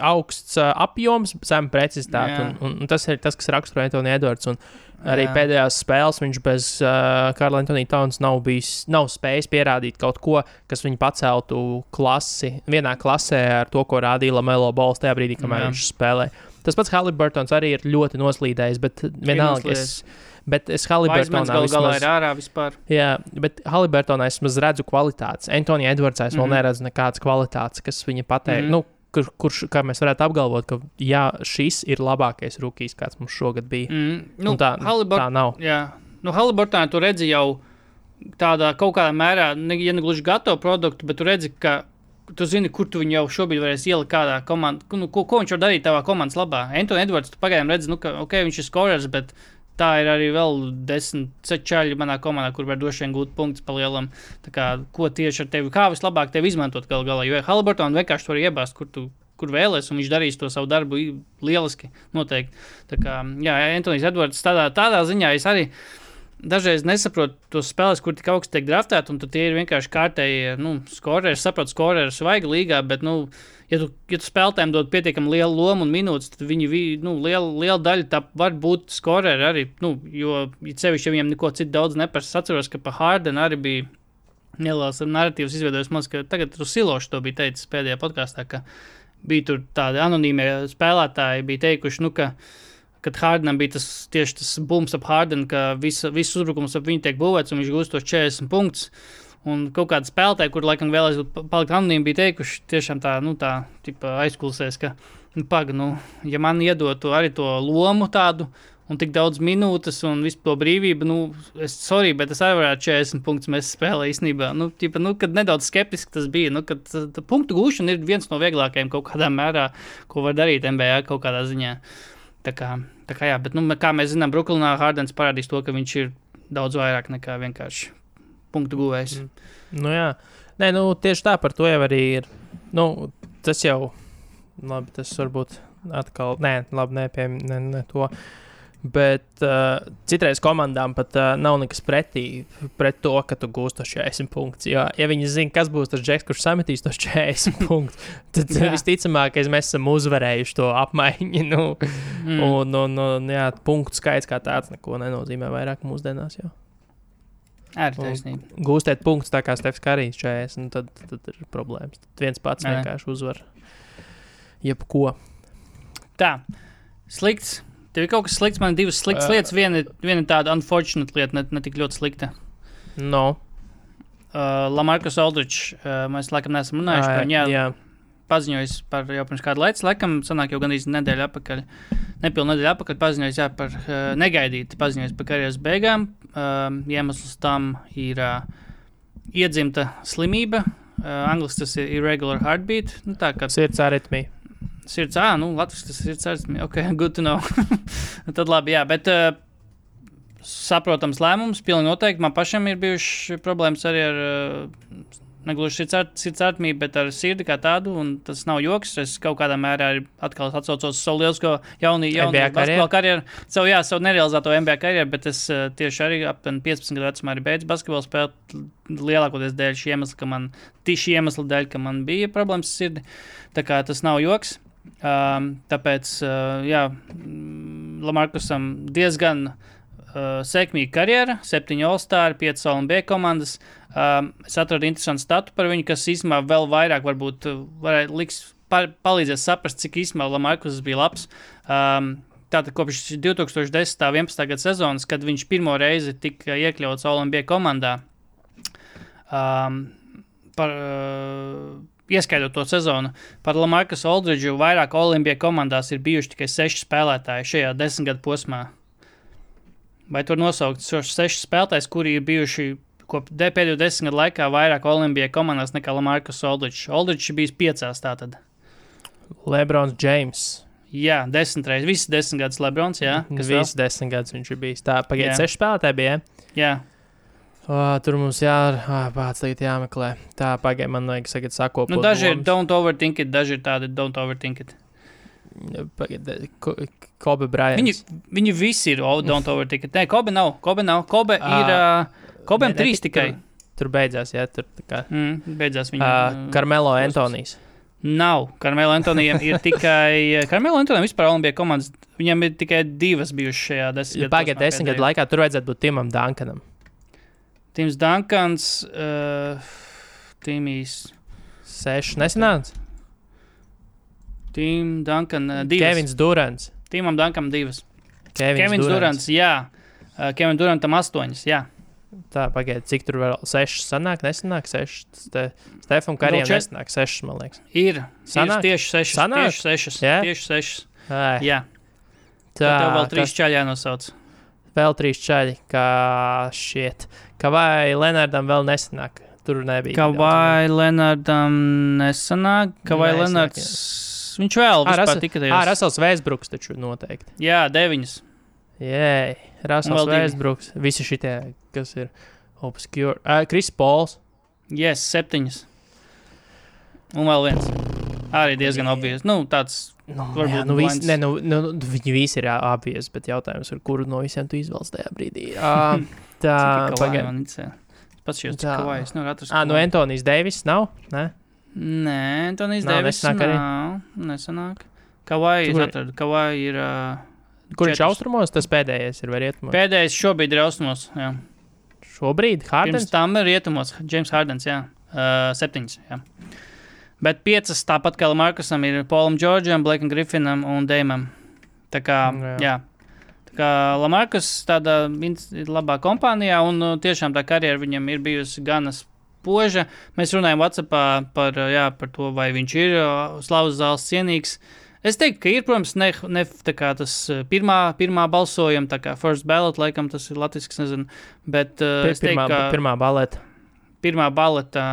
augsts uh, apjoms, zema precizitāte. Un, un, un tas ir tas, kas raksturo Antoni Edvards. Un arī Jā. pēdējās spēles viņš bez uh, Karla Antonija Towns nav, bijis, nav spējis pierādīt kaut ko, kas viņu paceltu klasi, vienā klasē ar to, ko rādīja Lamelo Bols tajā brīdī, kamēr Jā. viņš spēlē. Tas pats Haliburtons arī ir ļoti noslīdējis, bet vienalga. Es, bet es Haliburtonā gal galā ir ārā vispār. jā, bet Haliburtonā es vismaz redzu kvalitātes. Antonija Edvardsā es vēl Mhm. neredzu nekādas kvalitātes, kas viņa pateikt. Mhm. Nu, kur, kurš, kā mēs varētu apgalvot, ka jā, šis ir labākais rookies, kāds mums šogad bija. Mm, Nu, nu, tā, Halibur... tā nav. Jā, nu, Haliburtonā tu redzi jau tādā kaut kādā mērā, ne, ja ne gluži gatavu produktu, bet tu redzi, ka tu zini, kur tu viņu jau šobrīd varēsi ielikt kādā komandā, nu, ko, ko viņš var darīt tavā komandas labā. Antoni Edvards, tu pagaidām redzi, nu, ka okay, viņš ir skorers, bet tā ir arī vēl desmit čaļi manā komandā, kur var droši vien gūt punktus pa lielam. Kā, ko tieši ar tevi, kā vislabāk tevi izmantot gal galā, jo Haliburtonā vienkārši var iebāzt, kur tu. Kur vēlēs, un viņš darīs to savu darbu lieliski. Noteikti. Tā kā, jā, Antonius Edvards tādā, tādā ziņā es arī dažreiz nesaprotu tos spēles, kur tik augsti tiek draftēti, un tie ir vienkārši kārtēji nu, skoreri. Es saprotu, skoreri svaiga līgā, bet, nu, ja tu, ja tu spēlētājiem dod pietiekami lielu lomu un minūtes, tad viņi vi- nu, liela, liela daļa tā var būt skoreri arī. Nu, jo, ja sevišķi, ja viņiem neko citu daudz neprasa, es atceros, ka pa Hārdenu arī bija. Neliels narratīvs izveidojis mums, ka tagad tur Silošs to bija teicis pēdējā podkāstā, ka bija tur tādi anonīmie spēlētāji, bija teikuši, nu, ka kad Hārdenam bija tas tieši tas bums ap Hārdenu, ka visa, viss uzbrukums ap viņu tiek būvēts un viņš gūst tos 40 punktus. Un kaut kāda spēlētāja, kur laikam vēlēs palikt anonīmi, bija teikuši tiešām tā, nu, tā aizklausēs, ka, nu, paga, nu, ja man iedotu arī to lomu tādu. Un tik daudz minūtes, un visu to brīvību. Nu, es sorry, bet es arī varētu 40 punktus mēs spēlējām īstenībā. Nu, tīpa, nu, kad nedaudz skeptiski tas bija. Nu, kad, punktu gūšana ir viens no vieglākajiem kaut kādā mērā, ko var darīt NBA kaut kādā ziņā. Tā kā, tā kā jā, bet, nu, kā mēs zinām, Brooklynā Hārdens parādīs to, ka viņš ir daudz vairāk nekā vienkārši punktu guvējs. Mm. Nu, jā, Nē, nu, tieši tā par to jau arī ir. Nu, tas jau, labi, tas varbūt atkal, nē, labi, nē, pie, ne, ne to. Bet uh, citreiz komandām pat uh, nav nekas pretī pret to, ka tu gūsi tos 40 punktus. Jo, ja viņi zina, kas būs tas džeks, kurš sametīs tos 40 punktus, tad Jā. visticamākais mēs esam uzvarējuši to apmaiņu. Nu, Mm. un, un, un jā, punktu skaits kā tāds neko nenozīmē vairāk mūsdienās. Jau. Arī Un taisnība. Gūstēt punktus tā kā Stefans Kārijs 40, nu tad, tad ir problēmas. Tad viens pats Nē. vienkārši uzvar jebko. Tā, slikts. Tev ir kaut kas slikts, man ir divas sliktas Ā. lietas. Viena, viena tāda unfortunate lieta, ne, ne tik ļoti slikta. No. Uh, Lamarcus Aldrichs, uh, mēs laikam neesam runājuši par viņu. Jā. paziņojis par jau pirms kāda laika, laikam, sanāk jau gandrīz nedēļa atpakaļ. Nepilnu nedēļu atpakaļ paziņojis jā, par uh, negaidīti paziņojis par karjeras beigām. Uh, iemesls tam ir uh, iedzimta slimība. Uh, Angliski tas ir irregular heartbeat. Nu, tā kā Sirds aritmija. Sirds, ah, nu, Latvijas ir sirds. Ok, good to know. Tad labi, jā, bet uh, saprotams lēmums, pilnīgi noteikti. Man pašam ir bijušas problēmas arī ar, uh, negluži sirds sirds aritmiju, bet ar sirdi kā tādu, un tas nav joks. Es kaut kādā mērā arī atkal atcaucos uz savu lielisko jaunu, jaunu NBA basketbola karjeru. Savu, jā, savu nerealizēto NBA karjeru, bet es uh, tieši arī aptuveni 15 gadu vecumā arī beidzu basketbolu spēlēt lielākoties dēļ šī iemesla, ka man tieši iemesla dēļ, ka man bija problēmas sirdi. Tā kā tas nav joks. Um, tāpēc, uh, jā, mm, Lamarkusam diezgan uh, sekmīga karjera, septiņi All-Star, pieci LNB komandas. Um, es atradu interesantu statu par viņu, kas īstenībā vēl vairāk varbūt uh, varētu liks, pa, palīdzēs saprast, cik īstenībā Lamarkus bija labs. Um, Tātad kopš 2010. un 11. gada sezonas, kad viņš pirmo reizi tika iekļauts LNB komandā, um, par, uh, ieskaidrot to sezonu, par Lamarcus Aldridžu vairāk Olimpijas komandās ir bijuši tikai seši spēlētāji šajā desmit gadu posmā. Vai tur nosaukt šos sešus spēlētājus, kuri ir bijuši kopš pēdējo desmit gadu laikā vairāk Olimpijas komandās nekā Lamarcus Aldridžs? Aldridžs bijis piecās tātad. Lebrons Džeims. Jā, desmit reizes, visas desmit gadus Lebrons. Jā, kas vēl? Viss desmit gadus viņš ir bijis. Tā, pagaidiet, Jā. seši spēlētāji bija. Jā, Oh, tur mums jā, pats tagad jāmeklē. Tā, pagaidiet, man vajag tagad sakot. nu, daži ir don't overthink it, daži ir tādi don't overthink it. Pagaidiet, ko, Kobe Bryants. Viņi, viņi visi ir oh, don't overthink it. Nē, Kobe nav. Kobe nav. Kobe Ā, ir. Uh, ne- ne trīs tik tikai. Tur, tur beidzās, jā, tur kā. Mm, beidzās viņa. Uh, Karmelo Antonijs. Nav. Karmela Antonijam ir tikai. Karmela Antonijam vispār Olimpija komandas. Viņam ir tikai divas bijušas šajā desmit Pagaidiet, desmit gadu laikā tur vajadzētu būt Timam Dunkanam. Tims Dunkans, uh, Timijs. Seši nesenāts. Tim Duncan, uh, divas. Kevins Durants. Timam Dunkam divas. Kevins, Kevins Durants. Durants, jā. Uh, Kevin Durantam astoņas, jā. Tā, pagaidiet, cik tur vēl sešas sanāk, nesanāk sešas. Te, Stefan Karijam Vēl čet- nesanāk sešas, man liekas. Ir. Sanāk? Ir tieši sešas. Sanāk? Tieši sešas. Jā? Tieši sešas. Ai, Jā. tā, tev vēl trīs kas- čaļi jānosauc. vēl trīs čaļi, kā šiet. Kā vai Lenardam vēl nesanāk. Tur nebija. Kā vai Lenardam nesanāk? Kā vai Lenards. Viņš vēl vispār Russell- tika Ā, tajos. Rasels Vēsbruks taču noteikti. Jā, deviņas. Jē, Rasels. Vēsbruks. Visi šitie, kas ir obscure. Uh, Kris Pols. Yes, septiņas. Un vēl viens. Arī diezgan obvious. Nu, tāds Nu, Varbūt jā, nu, visi, ne, nu, nu, viņi visi ir apvies, bet jautājums ir, kuru no visiem tu izvēlies tajā brīdī. Uh, tā, pagaid. pagaidi. Pats šis Tā. kavai. Es nevaru atrast. Ah, no Kawhi. Antonijas Deivis nav? Ne? Nē, Antonijs Deivis. nesanāk arī? Nav, nesanāk. Kavai, Tur- atradu. Kavai ir uh, Kur viņš Četrus. austrumos, tas pēdējais ir vai rietumos? pēdējais šobrīd ir austrumos. Jā. Šobrīd Pirms Hārdens. tam ir rietumos. James Hardens, jā. Uh, septiņas, jā. Bet piecas tāpat kā Markusam ir Polam Džordžam, Blakam Griffinam un Dēmam. Tā kā, Jā. jā. Kā Lamarkus tādā labā kompānijā un uh, tiešām tā karjera viņam ir bijusi gana spoža. Mēs runājam WhatsAppā par, uh, jā, par to, vai viņš ir uh, slavas zāles cienīgs. Es teiktu, ka ir, protams, ne, ne tas pirmā, pirmā balsojuma, tā kā first ballot, laikam tas ir latviešu, nezinu. Bet uh, es teiktu, Pirmā, ka pirmā baleta. pirmā baleta.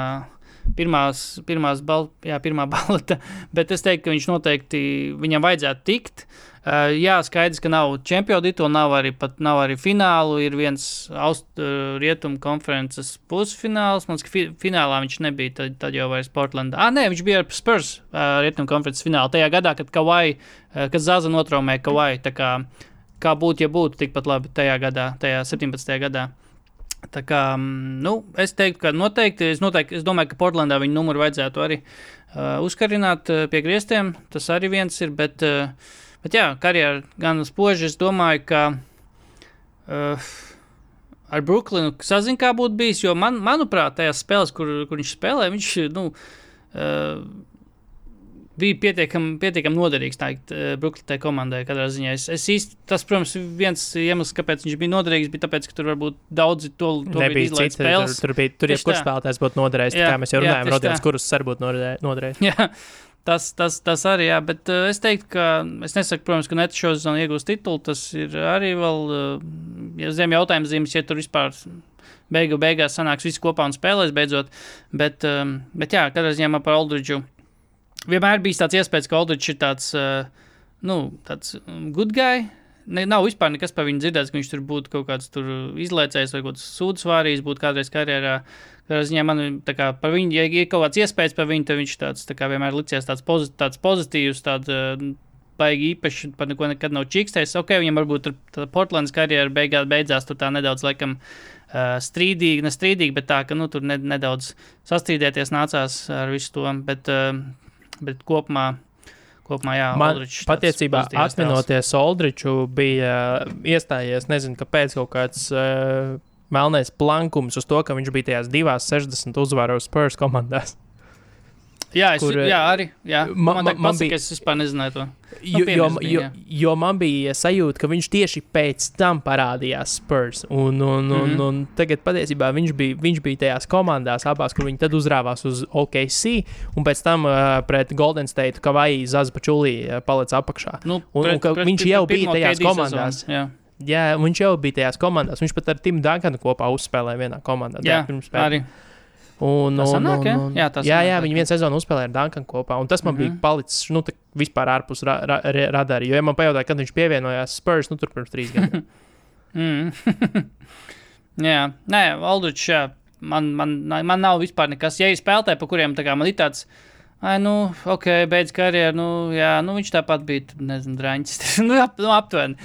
Pirmās, pirmās bal, jā, pirmā baleta, bet es teiktu, ka viņš noteikti viņam vajadzētu tikt. Uh, jā, skaidrs, ka nav čempionu titula, nav arī, pat, nav arī finālu. Ir viens aust, uh, rietumu konferences pusfināls. Man liekas, ka fi, finālā viņš nebija. Tad, tad jau vairs Portlandā. Ah, nē, viņš bija ar Spurs uh, rietumu konferences finālā. Tajā gadā, kad Kawai, uh, kad Zaza notraumēja Kawai. Tā kā, kā būtu, ja būtu tikpat labi tajā gadā, tajā 17. gadā. Tā kā, mm, nu, es teiktu, ka noteikti, es, noteikti, es domāju, ka Portlandā viņa numuru vajadzētu arī uh, uzkarināt uh, pie griestiem. Tas arī viens ir, bet, uh, bet jā, karjera gan spoži. Es domāju, ka uh, ar Brooklynu sazin kā būtu bijis, jo man, manuprāt, tajās spēlēs, kur, kur viņš spēlē, viņš, nu, uh, bija pietiekami pietiekam noderīgs uh, Brooklynas komandai. katrā ziņā. Es, es īsti, tas, protams, viens iemesls, kāpēc viņš bija noderīgs, bija tas, ka tur varbūt daudzi to, to Nebija izlaiž cits. Tur, tur bija tur, jebkurš tā. spēlētājs būtu noderējis. Jā, Jā, mēs jau runājam, tā. kurus arī būtu noderē- noderējis. Tas, tas, tas arī, jā, bet uh, es teiktu, ka es nesaku, protams, ka Nets šodien iegūs titulu. Tas ir arī vēl uh, ja zem jautājuma zīmes, ja tur vispār beigu beigās sanāks visi kopā un spēlēs beidzot. Bet, um, bet jā, katrā ziņā par Aldridžu vienmēr bijis tāds iespējas, ka Aldridžs ir tāds, uh, nu, tāds um, good guy. Ne, nav vispār nekas par viņu dzirdēts, ka viņš tur būtu kaut kāds izlaicējis vai kaut kāds sūdzības vārījis, būtu kādreiz karjerā. Ziņā man kā par viņu, ja ir kaut kāds iespējas par viņu, tad viņš tāds tā kā vienmēr licies tāds, pozit, tāds pozitīvs, tāds uh, baigi īpaši, par neko nekad nav čīkstējis. Ok, viņam varbūt tā Portlandas karjera beigās beidzās tur tā nedaudz, laikam, uh, strīdīgi, ne strīdīgi, bet tā, ka, nu, tur ne, nedaudz sastrīdēties nācās ar visu to, bet, uh, bet kopumā, kopumā, jā, Man Aldridge tāds patiesībā atminoties Oldriču, bija uh, iestājies, nezinu, kāpēc kaut kāds uh, melnais plankums uz to, ka viņš bija tajās divās 60 uzvaru Spurs komandās. Jā, es, kur, jā, arī. Jā, ma- man, ma- man, man bija- bija... Es vispār nezināju to. Jo, jo, pieredze bija, jo, jā. jo man bija sajūta, ka viņš tieši pēc tam parādījās Spurs. Un, un, un, Mhm. un tagad patiesībā viņš bija, viņš bija tajās komandās, abās, kur viņi tad uzrāvās uz OKC, un pēc tam uh, pret Golden State, kā vai Zazpačulī uh, palica apakšā. Nu, Un- un ka viņš jau bija tajās komandās. sezonu, Jā, Jā, viņš jau bija tajās komandās. Viņš pat ar Timu Dunkanu kopā uzspēlēja vienā komandā. jā spēles. arī. Un, un, sanāk, un, un, Jā, jā, sanāk, jā, tā, viņi vienu sezonu uzspēlēja ar Dunkanu kopā. Tas man mm -hmm. Mhm. bija palicis nu, vispār ārpus ra ra ra radara. Jo, ja man pajautāja, kad viņš pievienojās Spurs, nu tur pirms trīs gadiem. Mm. jā, nē, jā, man, man, man nav vispār nekas. Ja ir spēlētāji, pa kuriem man ir tāds. Ai, nu, ok, beidz karjeru. Nu, jā, nu, viņš tāpat bija, nezinu, drāņķis. nu, ap, nu, aptuveni.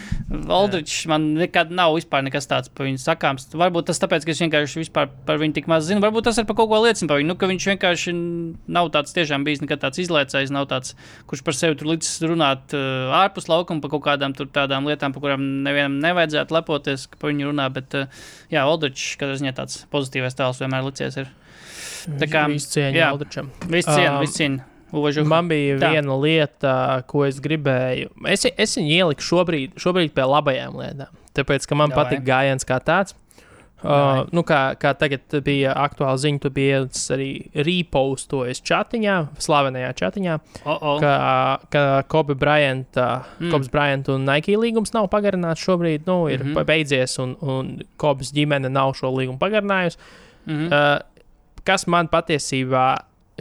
Aldrichs man nekad nav vispār nekas tāds par viņu sakāms. Varbūt tas tāpēc, ka es vienkārši par viņu tik maz zinu. Varbūt tas ir par kaut ko liecina par viņu. Nu, ka viņš vienkārši nav tāds tiešām bijis nekad tāds izlaicējis, nav tāds, kurš par sevi tur līdz runāt uh, ārpus laukuma par kaut kādām tādām lietām, par kurām nevienam nevajadzētu lepoties, ka par viņu runā. Bet, uh, jā, Aldrichs, kad es viņai tāds pozitīvs tēls vienmēr licies. Ir. Tā kā viss cieņa Aldričam. Viss cieņa, um, viss cieņa. Uvažu. Man bija Tā. viena lieta, ko es gribēju. Es, es viņu ieliku šobrīd, šobrīd pie labajām lietām. Tāpēc, ka man Davai. patīk gājiens kā tāds. Uh, nu, kā, kā tagad bija aktuāla ziņa, tu biji arī repostojis chatiņā, slavenajā chatiņā, oh -oh. ka, ka Kobe Bryant, uh, mm. Kobes Bryant un Nike līgums nav pagarināts šobrīd, nu, ir mm -hmm. beidzies, un, un Kobes ģimene nav šo līgumu pagarinājusi. Mm -hmm. uh, kas man patiesībā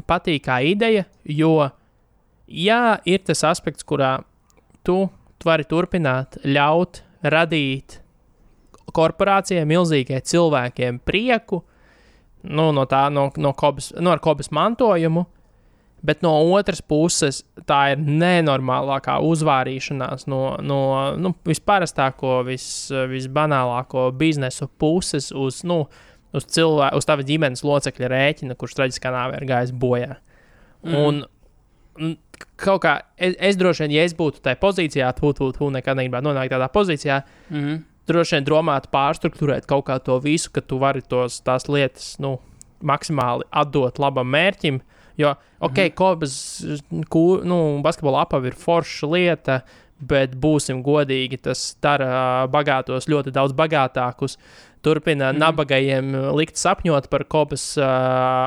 patīk kā ideja, jo, jā, ir tas aspekts, kurā tu, tu vari turpināt ļaut radīt korporācijai, milzīgai cilvēkiem prieku nu, no tā, no, no, kobas, no kobas mantojumu, bet no otras puses tā ir nenormālākā uzvārīšanās no, no nu, visparastāko, vis, visbanālāko biznesu puses uz. Nu, uz, cilvēku, uz tava ģimenes locekļa rēķina, kurš traģiskā nāvē ir gājis bojā. Mm. Un, kaut kā es, es droši vien, ja es būtu tajā pozīcijā, tu, tu, tu nekad negribētu nonākt tādā pozīcijā. Mm. Droši vien domāt, pārstruktūrēt kaut kā to visu, ka tu vari tos, tās lietas nu, maksimāli atdot labam mērķim. Jo, ok, mm. Kobas nu, basketbola apava ir forša lieta, bet būsim godīgi, tas dara bagātos ļoti daudz bagātākus. Turpina mm. nabagajiem likt sapņot par kopas uh,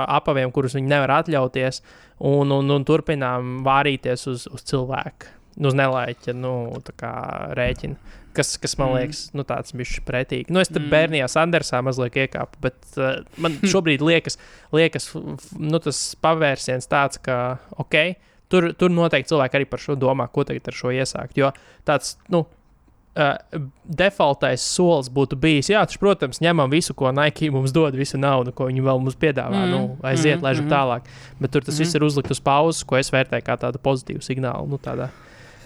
apaviem, kurus viņi nevar atļauties, un, un, un turpinām vārīties uz, uz cilvēku, uz nelaiķa nu, rēķina. Kas, kas man mm. liekas, nu, tāds bija pretīgi. Nu, es tam mm. bērnijā Sandersā mazliet iekāpu, bet uh, man šobrīd liekas, liekas nu, tas pavērsiens tāds, ka, ok, tur, tur noteikti cilvēki arī par šo domā, ko tagad ar šo iesākt. Jo tāds, nu, uh, defaultais solis būtu bijis, jā, taču, protams, ņemam visu, ko Nike mums dod, visu naudu, ko viņi vēl mums piedāvā, mm. nu, aiziet, mm. laižam mm. tālāk. Bet tur tas mm. viss ir uzlikt uz pauzes, ko es vērtēju kā tādu pozitīvu signālu, nu, tādā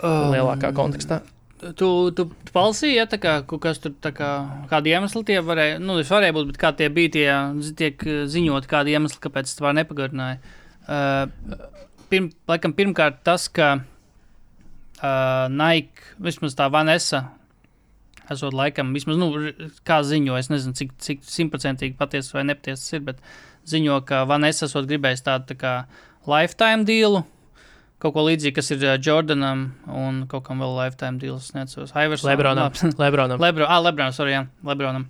um, lielākā kontekstā. Tu, tu, tu palsīji, ja tā kā, kas tur tā kā, kādi iemesli tie varēja, nu, tas varēja būt, bet kā tie bija tie, tiek ziņot, kādi iemesli, kāpēc tas var nepagarināja. Uh, pirm, laikam, pirmkārt tas, ka uh, Nike, vismaz tā Vanessa, esot laikam, vismaz, nu, kā ziņo, es nezinu, cik, cik simtprocentīgi patiesi vai nepatiesi tas ir, bet ziņo, ka Vanessa esot gribējis tādu tā kā lifetime dealu, kaut ko līdzīgu, kas ir Jordanam un kaut kam vēl lifetime deals, neatceros, Iversonam. Lebronam. Lebronam. Lebro, ah, Lebronam, sorry, jā, Lebronam.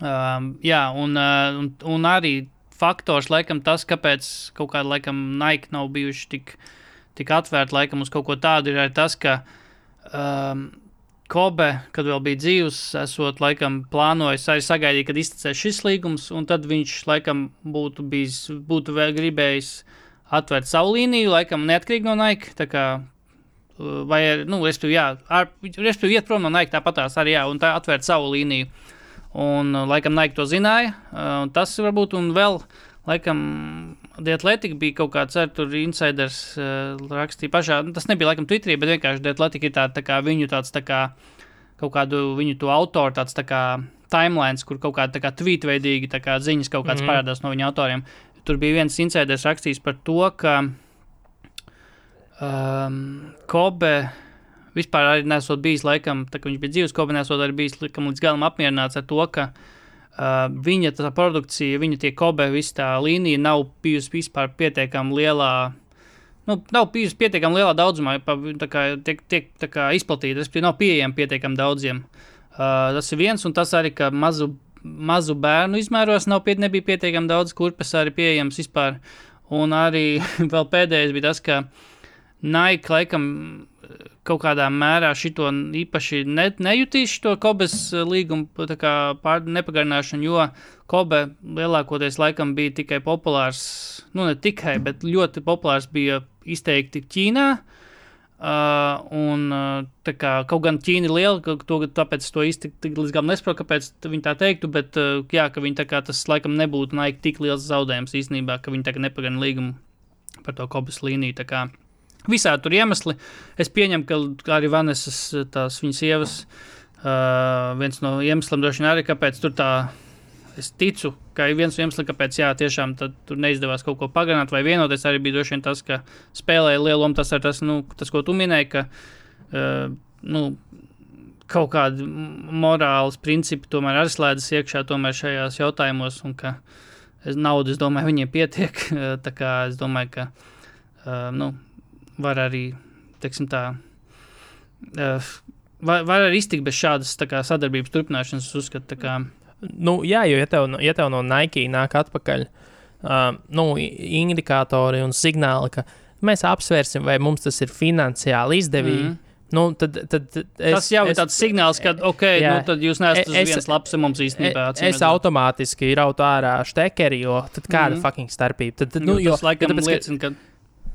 Um, jā, un, un, un arī faktors, laikam, tas, kāpēc kaut kāda, laikam, Nike nav bijuši tik, tik atvērti, laikam, uz kaut ko tādu, ir arī tas, ka um, Kobe, kad vēl bija dzīves, esot, laikam, plānojis arī sagaidīt, kad iztecēs šis līgums, un tad viņš, laikam, būtu bijis, būtu vēl gribējis atvērt savu līniju, laikam, neatkarīgi no Nike, kā uh, vai, nu, respektīvi, jā, ar, respektīvi, iet prom no Nike tāpatās arī, jā, un tā atvērt savu līniju. Un, laikam, Nike to zināja. Uh, tas varbūt un vēl, laikam, Dietletika bija kaut kāds ar tur insiders uh, rakstīja pašā. Nu, tas nebija laikam Twitterī, bet vienkārši Dietletika ir tāda tā kā viņu tāds tā kā kaut kādu viņu to autoru tāds tā kā timelines, kur kaut kāda tā kā tweet veidīgi tā kā ziņas kaut kāds mm. parādās no viņa autoriem. Tur bija viens insiders rakstījis par to, ka um, Kobe vispār arī nesot bijis, laikam, tā kā viņš bija dzīves kopā, nesot arī bijis laikam, līdz galam apmierināts ar to, ka uh, viņa tā produkcija, viņa tie kobe, visa tā līnija nav bijusi vispār pietiekami lielā. Nu, nav bijusi pietiekami lielā daudzumā, tā kā tiek, tiek tā kā izplatīta, respektīvi, nav pieejama pietiekami daudziem. Uh, tas ir viens, un tas arī, ka mazu, mazu bērnu izmēros nav piet, pietiekami daudz kurpes arī pieejams vispār. Un arī vēl pēdējais bija tas, ka Nike laikam kaut kādā mērā šito īpaši ne, nejutīs šo Kobes eh, līgumu pār, nepagarināšanu, jo Kobe lielākoties laikam bija tikai populārs, nu ne tikai, bet ļoti populārs bija izteikti Ķīnā. Uh, un, uh, kā, kaut gan Ķīna ir liela, to, tāpēc to īsti līdz galam nesaprotu, kāpēc viņi tā teiktu, bet uh, jā, ka viņi tā kā tas laikam nebūtu naik tik liels zaudējums īstenībā, ka viņi tā kā nepagarina līgumu par to kobas līniju. Tā kā Visādi tur iemesli. Es pieņemu, ka arī Vanesas, tās viņas sievas, uh, viens no iemesliem droši vien arī, kāpēc tur tā. Es ticu, ka viens no iemesliem, kāpēc jā, tiešām tur neizdevās kaut ko pagarināt vai vienoties, arī bija droši vien tas, ka spēlēja lielu lomu. Tas ir tas, nu, tas, ko tu minēji, ka uh, nu, kaut kādi morāles principi tomēr arī slēdzas iekšā šajās jautājumos, un ka naudas, domāju, viņiem pietiek. Tā kā es domāju, ka uh, nu, var arī, teiksim tā, uh, var, var arī iztikt bez šādas kā, sadarbības turpināšanas. Es uzskatu, kā. Nu, jā, jo ja tev, ja tev no Nike nāk atpakaļ uh, nu, indikātori un signāli, ka mēs apsvērsim, vai mums tas ir finansiāli izdevīgi. Mm. Nu, tad, tad, es, tas jau ir tāds signāls, ka, ok, jā, nu, tad jūs neesat uz vienas lapas, mums īstenībā. Es, es automātiski rautu ārā štekeri, jo tad kāda mm. fucking starpība? Tad, tad, nu, jo, tas laikam tāpēc, liecina, ka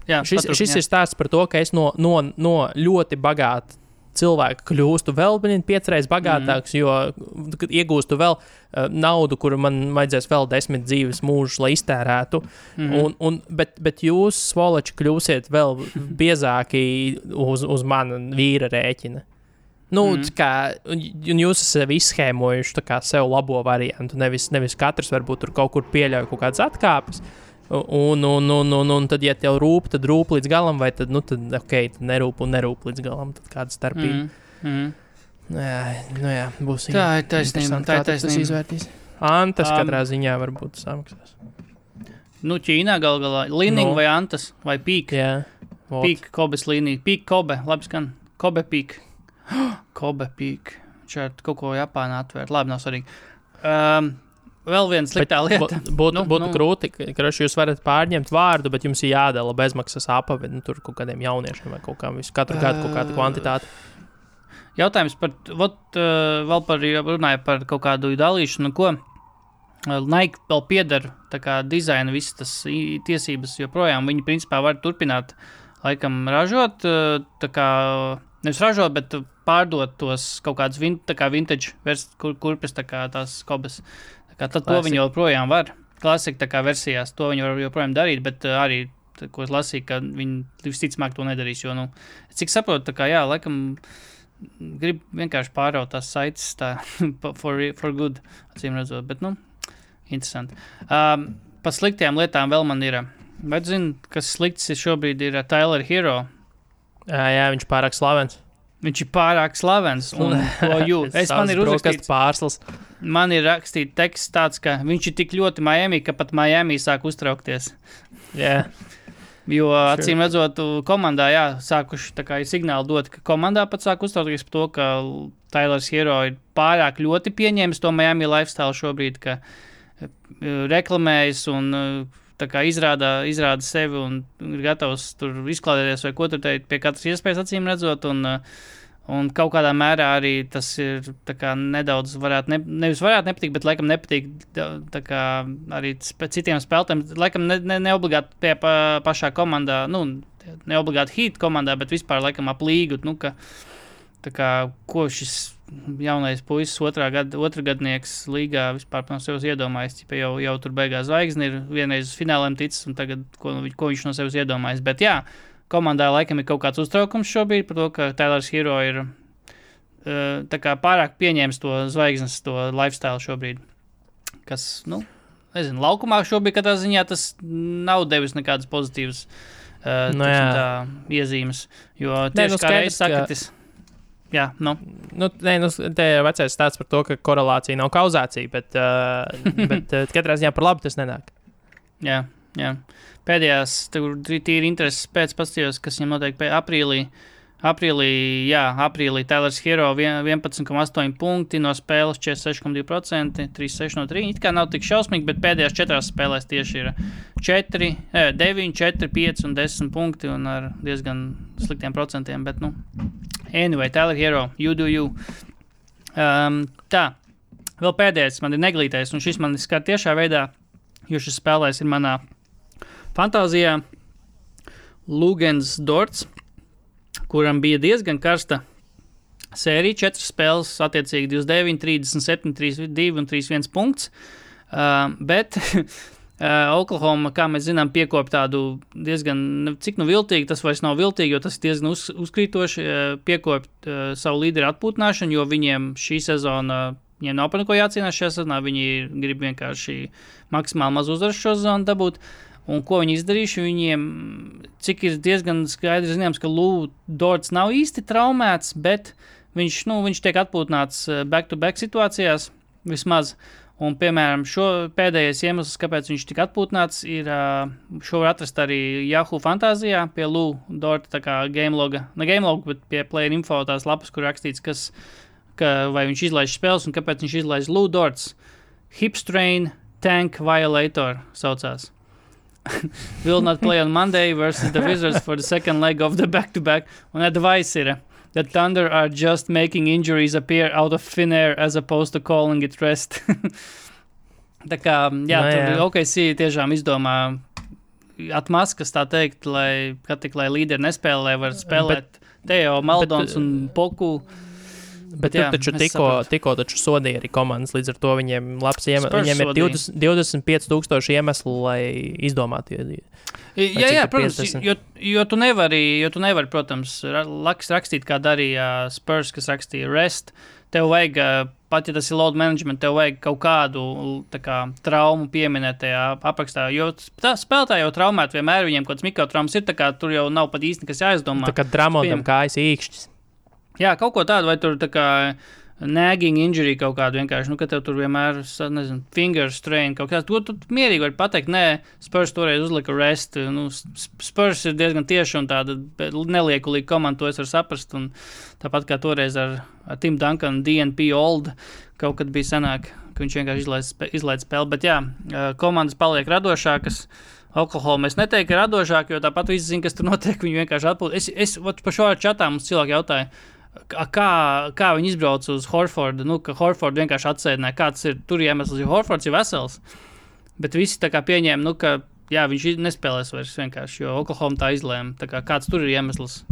Jā, šis patrup, šis jā. ir stāsts par to, ka es no, no, no ļoti bagāta cilvēka kļūstu vēl piecreiz bagātāks, mm. jo iegūstu vēl uh, naudu, kuru man vajadzēs vēl desmit dzīves mūžus, lai iztērētu. Mm. Un, un, bet, bet jūs, svoloči, kļūsiet vēl biezāki uz, uz mana vīra rēķina. Nu, mm. kā, un, jūs esat kā sev labo variantu. Nevis, nevis katrs varbūt tur kaut kur pieļauj kaut kādas atkāpes. Uh, Un, un, un, un, un tad, ja tev rūp, tad rūp līdz galam, vai tad, nu, tad, ok, tad nerūp un nerūp līdz galam. Tad kāda starpība? Mm. Mm. Nu, jā, nu, jā, būs tā. Ir taisnība. Tā ir taisnība. Tas izvērtīs. Antas um, katrā ziņā varbūt samaksās. Nu, Ķīnā gal galā. Līnija no. vai Antas vai Pīka. Jā. Pīka, Kobes līnija. Pīka, Kobe. Labi skan. Kobe Pīka. Kobe Pīka. Šeit kaut ko Japānā atvērt. Labi, nav svarīgi. Um, Vēl viena sliktā lieta. Būtu nu, būt nu. grūti, ka jūs varat pārņemt vārdu, bet jums ir jādala bezmaksas apavi nu, tur kaut kādiem jauniešiem vai kaut kādam visu katru gadu kaut kāda kvantitāte. Jautājums par, vot, uh, vēl par, runāju par kaut kādu dalīšanu, ko Nike vēl pieder, tā kā dizaina visas tas tiesības joprojām, viņi principā var turpināt laikam ražot, tā kā nevis ražot, bet pārdot tos kaut kādus vin, kā vintage kur, kurpes, tā kā tās kobas. Kā tad Klasika. to viņi joprojām var. Klasika kā versijās to viņi var joprojām darīt, bet uh, arī, ko es lasīju, ka viņi visticamāk to nedarīs. Jo, nu, cik saprotu, tā kā jā, laikam grib vienkārši pāraut tās saites tā, for, for good, acīm redzot. Bet, nu, interesanti. Um, par sliktām lietām vēl man ir. Tu zini, kas slikts ir šobrīd ir Tyler Hero? Jā, jā viņš pārāk slavens. Viņš ir pārāk slavens. Un, jūt, es man ir uzrakstīts pārslas. Man ir rakstīts teksts tāds, ka viņš ir tik ļoti Miami, ka pat Miami sāk uztraukties. Yeah. Jo, acīm redzot, komandā jā, sākuši signāli dot, ka komandā pat sāk uztraukties par to, ka Tailers Hero ir pārāk ļoti pieņēmis to Miami lifestyle šobrīd, ka eh, reklamējas un uh, izrāda, izrāda sevi un ir gatavs tur izklaidēties vai ko tur teikt, pie katras iespējas acīm redzot. Un, uh, un kaut kādā mērā arī tas ir kā, nedaudz, varētu, ne, nevis varētu nepatikt, bet laikam nepatīk kā, arī citiem spēlētājiem. Laikam ne, ne, ne obligāti pie pa, pašā komandā, nu, ne obligāti hīt komandā, bet vispār laikam ap līgu. Nu, ka, kā, ko šis jaunais puisis, otrā gada, otrā gadnieks līgā vispār no sevis iedomājas. Ja jau, jau tur beigās zvaigzne ir vienreiz uz fināliem ticis, un tagad ko, ko viņš no sevis iedomājas. Bet jā, komandā laikam ir kaut kāds uztraukums šobrīd par to, ka Tailers Hero ir uh, pārāk pieņēmis to zvaigznes, to lifestyle šobrīd. Kas, nu, nezinu, laukumā šobrīd katrā ziņā tas nav devis nekādas pozitīvas uh, no, tā, iezīmes. Jo tieši nu, kā reizes sakatis. Ka Jā, nu. Nu, nē, nu, te ir vecais stāsts par to, ka korelācija nav kauzācija, bet, uh, bet uh, katrā ziņā par labu tas nenāk. Jā, jā. Pēdējās, tur tīri intereses pēc paskatījos, kas viņam notiek aprīlī. Aprīlī, jā, aprīlī Tailers Hero 11,8 punkti no spēles, 46,2%, 3,6 no 3. It kā nav tik šausmīgi, bet pēdējās četrās spēlēs tieši ir 4, 9, 4, 5 un 10 punkti un ar diezgan sliktiem procentiem. Bet, nu, Anyway, Tyler Hero, you do you. Um, tā, vēl pēdējais man ir neglītais, un šis man skar tiešā veidā, jo šis spēlēs ir manā fantāzijā. Lūgens Dorts, kuram bija diezgan karsta sērija, četras spēles, attiecīgi 29, 37, 32 un 31 punkts. Uh, bet Uh, Oklahoma, kā mēs zinām, piekopja tādu diezgan, ne- cik nu viltīgi, tas vairs nav viltīgi, jo tas ir diezgan uz, uzkrītoši, uh, piekopja uh, savu līderu atpūtināšanu, jo viņiem šī sezona, viņiem nav par neko jācīnās šajā sezonā, viņi grib vienkārši maksimāli maz uzvaru šo sezonu dabūt. Un ko viņi izdarījuši? Viņiem, cik ir diezgan skaidrs, zināms, ka Lūdzu nav īsti traumēts, bet viņš, nu, viņš tiek atpūtināts eh, back-to-back situācijās vismaz. Un, piemēram, šo pēdējais iemesls, kāpēc viņš tika atpūtināts, ir uh, šo var atrast arī Yahoo fantāzijā pie Lūdzu game loga. Ne game loga, bet pie Player Info tās lapas, kur rakstīts, kas, ka, vai viņš izlaiž spēles un kāpēc viņš izlaiž Lūdzu. Hipstrain Tank Violator saucās. Will not play on Monday versus the Wizards for the second leg of the back-to-back. Un advice ir, the Thunder are just making injuries appear out of thin air as opposed to calling it rest. Tā kā, jā, tur jā. OKC tiešām izdomā atmaskas, tā teikt, lai, kad tik lai līderi nespēlē, var spēlēt Teo, Maldons bet, un Poku. Bet jā, tur taču tikko, sodīja arī komandas. Līdz ar to viņiem, labs Spurs viņiem ir sodīja. 20, 25,000 iemeslu, lai izdomātu. Jā, jā tur protams, 50? jo, jo, tu nevari, jo tu nevari, protams, rakstīt, kā darīja Spurs, kas rakstīja REST. Tev vajag, pat ja tas ir load management, tev vajag kaut kādu kā, traumu pieminēt tajā aprakstā. Jo tā spēlētāji jau traumēti vienmēr, viņiem kaut kāds mikrotraumas ir, tā kā tur jau nav pat īsti nekas jāizdomā. Tā kā Dramondam Piem- kājas īkšķis. Jā, kaut ko tādu, vai tur tā kā nagging injury kaut kādu vienkārši, nu, ka tev tur vienmēr, nezinu, finger strain kaut kāds. To tu mierīgi vari pateikt, nē, Spurs toreiz uzlika rest. Nu, Spurs ir diezgan tieši un tāda neliekulīga komanda, to es varu saprast. Un tāpat kā toreiz ar, ar Tim Duncanu, DNP Old, kaut kad bija senāk, ka viņš vienkārši izlaiž, izlaiž spēli. Bet jā, komandas paliek radošākas. Oklahoma es neteiktu, radošāk, jo tāpat visi zina, kas tur notiek. Viņi vienkārši atpūtas. Es, es par šo čatā mums cilvēki jautāja, a- kā, kā viņi izbrauca uz Horfordu. Nu, ka Horfordu vienkārši atsēdināja, kāds ir tur iemesls, jo Horfords ir vesels. Bet visi tā kā pieņēma, nu, ka jā, viņš nespēlēs vairs vienkārši, jo Oklahoma tā izlēma. Tā kā, kāds tur ir iemesls?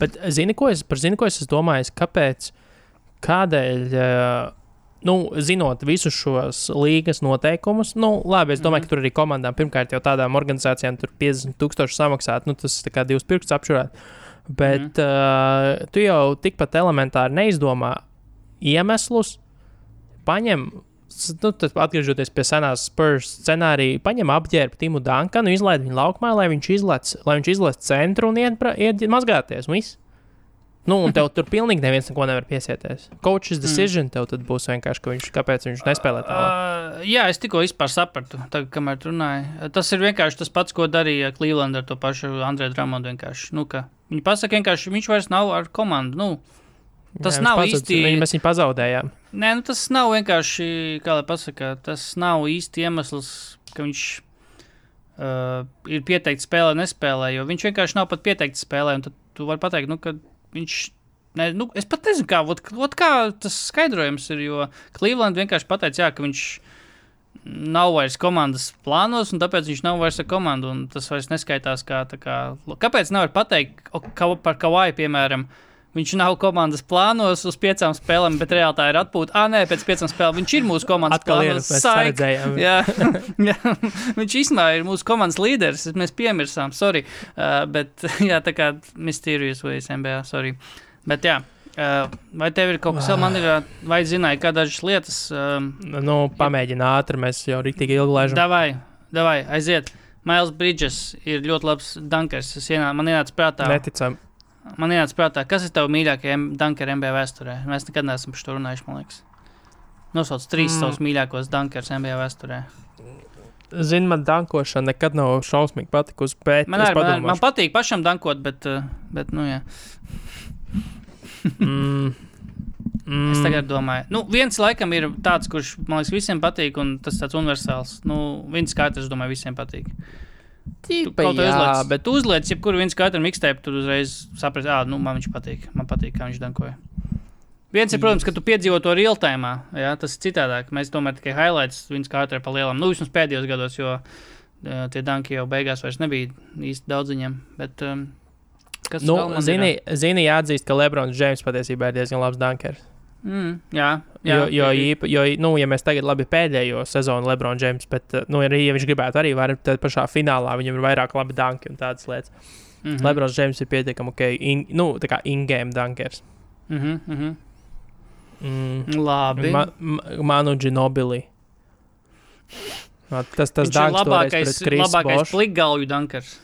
Bet zini, ko es, par zini, ko es domājis? Kāpēc? Kādēļ? ā, Nu, zinot visus šos līgas noteikumus, nu, labi, es domāju, mm -hmm. ka tur arī komandām, pirmkārt, jau tādām organizācijām, tur 50,000 samaksāt, nu, tas tā kā divus pirkstus apšurēt. Bet mm uh, tu jau tikpat elementāri neizdomā iemeslus, paņem, nu, atgriežoties pie senās Spurs scenārija, paņem apģērbu Timu Dankanu, izlaid viņu laukumā, lai viņš izlaiž, lai viņš izlaiž centru un iet, iet mazgāties. un viss. Nu, un tev tur pilnīgi neviens neko nevar piesieties. Coach's decision tev tad būs vienkārši, ka viņš, kāpēc viņš nespēlē tālāk. Uh, jā, es tikko sapratu, tagad, kamēr tu runāji. Tas ir vienkārši tas pats, ko darīja Cleveland ar to pašu Andreju Dramondu. vienkārši. Nu, ka Viņi pasaka, vienkārši viņš vairs nav ar komandu. Nu, tas Jā, nav pazudis, īsti- Viņi, mēs viņu pazaudējām. Nē, nu, tas nav vienkārši, kā lai pasakā, tas nav īsti iemesls, ka viņš uh, ir pieteikts spēlē, nespēlē. Jo viņš vienkārši nav pat pieteikts spēlē. Tad tu vari pateikt, nu, ka viņš. Ne, nu, es pat nezinu, kā, ot, ot, kā tas skaidrojums ir. Jo Cleveland vienkārši pateica, jā, ka viņš nav vairs komandas plānos, un tāpēc viņš nav vairs ar komandu. Tas vairs neskaitās kā. Kā, kāpēc nevar pateikt ka, par Kavaju, piemēram? Viņš nav komandas plānos uz piecām spēlēm, bet reāli tā ir atpūta. Ah, nē, pēc piecām spēlēm viņš ir mūsu komandas Atkal ir, plānos. redzējām. Jā, jā, viņš īstenībā ir mūsu komandas līderis. Mēs piemirsām, sorry. Uh, bet, jā, tā kā Mysterious Ways NBA, sorry. Bet, jā, vai tev ir kaut kas vēl, man ir, uh, vai zināji, kā dažas lietas? Um, Nu, pamēģina ātri, mēs jau rīktīgi ilgi laižam. davai, davai, aiziet. Miles Bridges ir ļoti labs dunkers. Ienā, man ienāca prātā, Neticam. man ienāca prātā, kas ir tavs mīļākais dunkers NBA vēsturē. Mēs nekad neesam par to runājuši, man liekas. Nosauc trīs Mm. savus mīļākos dunkers NBA vēsturē. Zini, man dankošana nekad nav šausmīgi patikusi, Man, arī, man, man patīk pašam dankot, bet, bet nu, jā. Mm. Mm. Es tagad domāju, nu, viens laikam ir tāds, kurš man liekas, visiem patīk, un tas tāds universāls. Nu, viens katrs, domāju, visiem patīk. Tu Tīpa, ko jā, uzliec, bet tu uzliec, jebkuru viens katru mixtape, tur uzreiz saprati, ah, nu, man viņš patīk. Man patīk, kā viņš dankoja. Viens ir, protams, ka tu piedzīvo to real time. Jā, tas ir citādāk. Mēs tomēr tikai highlights viens katru pa lielam. Nu, vismaz pēdējos gados, jo uh, tie danki jau beigās vairs nebija īsti daudz viņiem. Bet, um, kas nu, zini, zini, jāatzīst, ka Lebrons Džeims patiesībā ir diezgan labs dunkers. Mm, jā, jā, Jo, jo, īpa, jo nu, ja mēs tagad labi pēdējo sezonu Lebrons Džeims, bet, uh, nu, arī, ja viņš gribētu arī, var, tad pašā finālā viņam ir vairāk labi danki un tādas lietas. Mm. -hmm. Lebrons Džeims ir pietiekami ok, in, nu, tā kā in-game dankers. Mhm, mhm. Mm. Labi. Ma, ma, Manu Ginobili. No, Tas, tas Viņš ir labākais, labākais Bošu. plikgalvju dankers.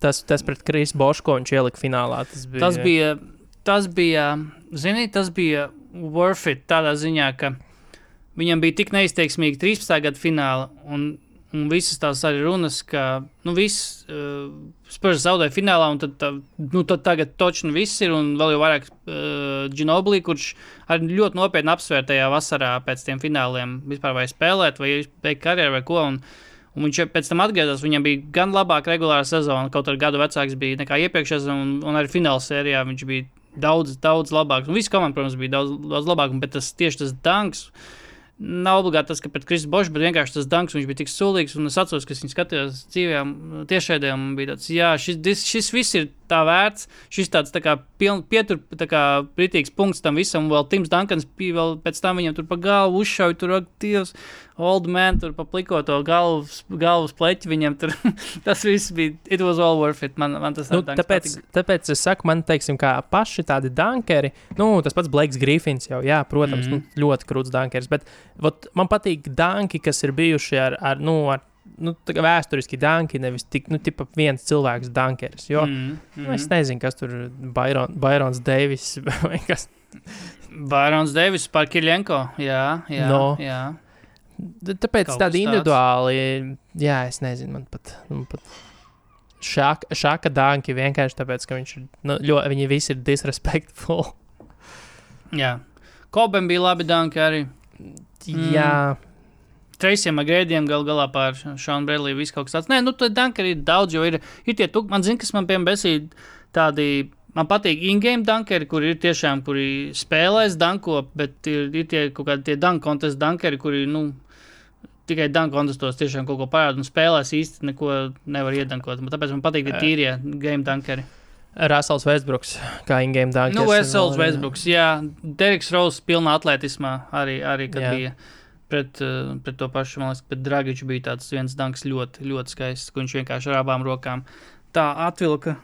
Tas, tas pret Krisu Bošu, ko viņš ielika finālā. Tas bija, Tas bija, tas bija, zini, tas bija worth it tādā ziņā, ka viņam bija tik neizteiksmīgi 13. gada fināla un, un visas tās arī runas, ka, nu, viss uh, Spurs zaudēja finālā un tad, tā, nu, tad tagad točni viss ir un vēl jau vairāk uh, Ginobili, kurš arī ļoti nopietni apsvēr tajā vasarā pēc tiem fināliem vispār vai spēlēt vai beigt karjeru vai ko. Un, Un viņš pēc tam atgriezās. Viņam bija gan labāka regulāra sezona, kaut arī gadu vecāks bija nekā iepriekšējā un, un arī fināla sērijā viņš bija daudz, daudz labāks. Un viss komanda, protams, bija daudz, daudz labāk, bet tas tieši tas danks. Nav obligāti tas, ka pret Kristu Bošu, bet vienkārši tas danks viņš bija tik sulīgs. Un es atceros, ka viņš skatījās dzīvē, tiešraidē, un bija tāds, jā, šis, šis viss ir tā vērts. Šis tāds tā kā piln, pietur, tā kā pritīgs punkts tam visam. Un vēl Tims Dankans vēl pēc tam viņam tur pa galvu uzšauja, tur ak, Dievs, old man, tur pa pliko to galvas, galvas pleķi viņam tur. tas viss bija, it was all worth it. Man, man tas Nu, tāpēc, patika. tāpēc es saku, man teiksim, kā paši tādi dankeri, nu, tas pats Blakes Griffins jau, jā, protams, mm. -hmm. nu, ļoti krūts dankers, bet vot, man patīk danki, kas ir bijuši ar, ar nu, ar, nu, vēsturiski danki, nevis tik, nu, tipa viens cilvēks dankeris, jo, mm Mm, -hmm. nu, es nezinu, kas tur ir Byron, Byrons Deivis vai kas. Bārons Deivis par Kirļenko. Jā, jā. No. jā. Tā- Tāpēc Kaut tāds. individuāli, jā, es nezinu, man pat. Man pat Šāka, šāka danki vienkārši tāpēc, ka viņš ir, nu, ļoti, viņi visi ir disrespectful. jā. Kobam bija labi danki arī. Mm. Jā, Treisiem agrēdiem gal galā pār Šānu Brēlī viss kaut kas tāds. Nē, nu tad danki arī ir daudz, jo ir, ir tie, tuk, man zina, kas man piemēram besīd tādi. Man patīk in-game dankeri, kur ir tiešām, kuri spēlēs danko, bet ir, ir tie kaut kādi tie dunk contest dankeri, kuri, nu, tikai dunk contestos tiešām kaut ko parāda un spēlēs īsti neko nevar iedankot. Tāpēc man patīk tie tīrie game dankeri. Rasels Vēsbruks, kā in-game dankers. Nu, vēl, Westbrooks, jā. Deriks Rose pilnā atletismā arī, arī kad Jā. bija pret, uh, pret to pašu, man liekas, pret Dragiču bija tāds viens danks ļoti, ļoti skaists, ko viņš vienkārši ar abām rokām tā atvilka.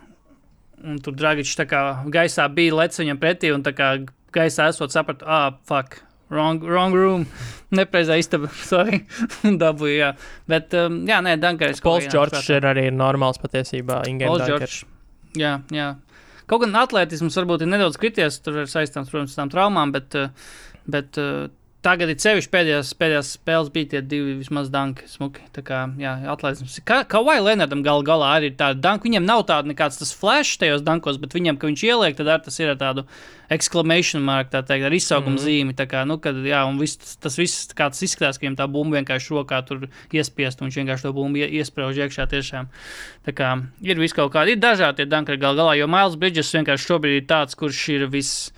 Un tur Dragičs tā kā gaisā bija lec viņam pretī un tā kā gaisā esot sapratu, ah, fuck. Wrong, wrong room, nepreizā istaba. Sorry, dabūju. Jā, bet, um, jā, nē, Dunkaris. Pols Čorčs ir arī normāls patiesībā Pols. Čorčs. Jā, jā. Kaut gan atletisms varbūt ir nedaudz krities, tur ir saistāms, protams, ar tām traumām, bet, uh, bet tagad ir sevišķi pēdējās, pēdējās spēles bija tie divi vismaz danki, smuki. Tā kā, atletisms. Kā, kā vai Lenardam gal galā arī ir tāda danka, viņam nav tāda nekāds tas flash tajos dankos, bet viņam, ka viņš ieliek, tad ar tas ir ar tādu exclamation mark, tā teikt, ar izsaukumu mm. -hmm. zīmi. Tā kā, nu, kad, jā, un viss, tas, tas viss kāds izskatās, ka viņam tā bumba vienkārši rokā tur iespiest, un viņš vienkārši to bumbu ie- iesprāž iekšā tiešām. Tā kā ir vis kaut kādi, ir dažādi tie dankari gal galā, jo Miles Bridges vienkārši šobrīd ir tāds, kurš ir viss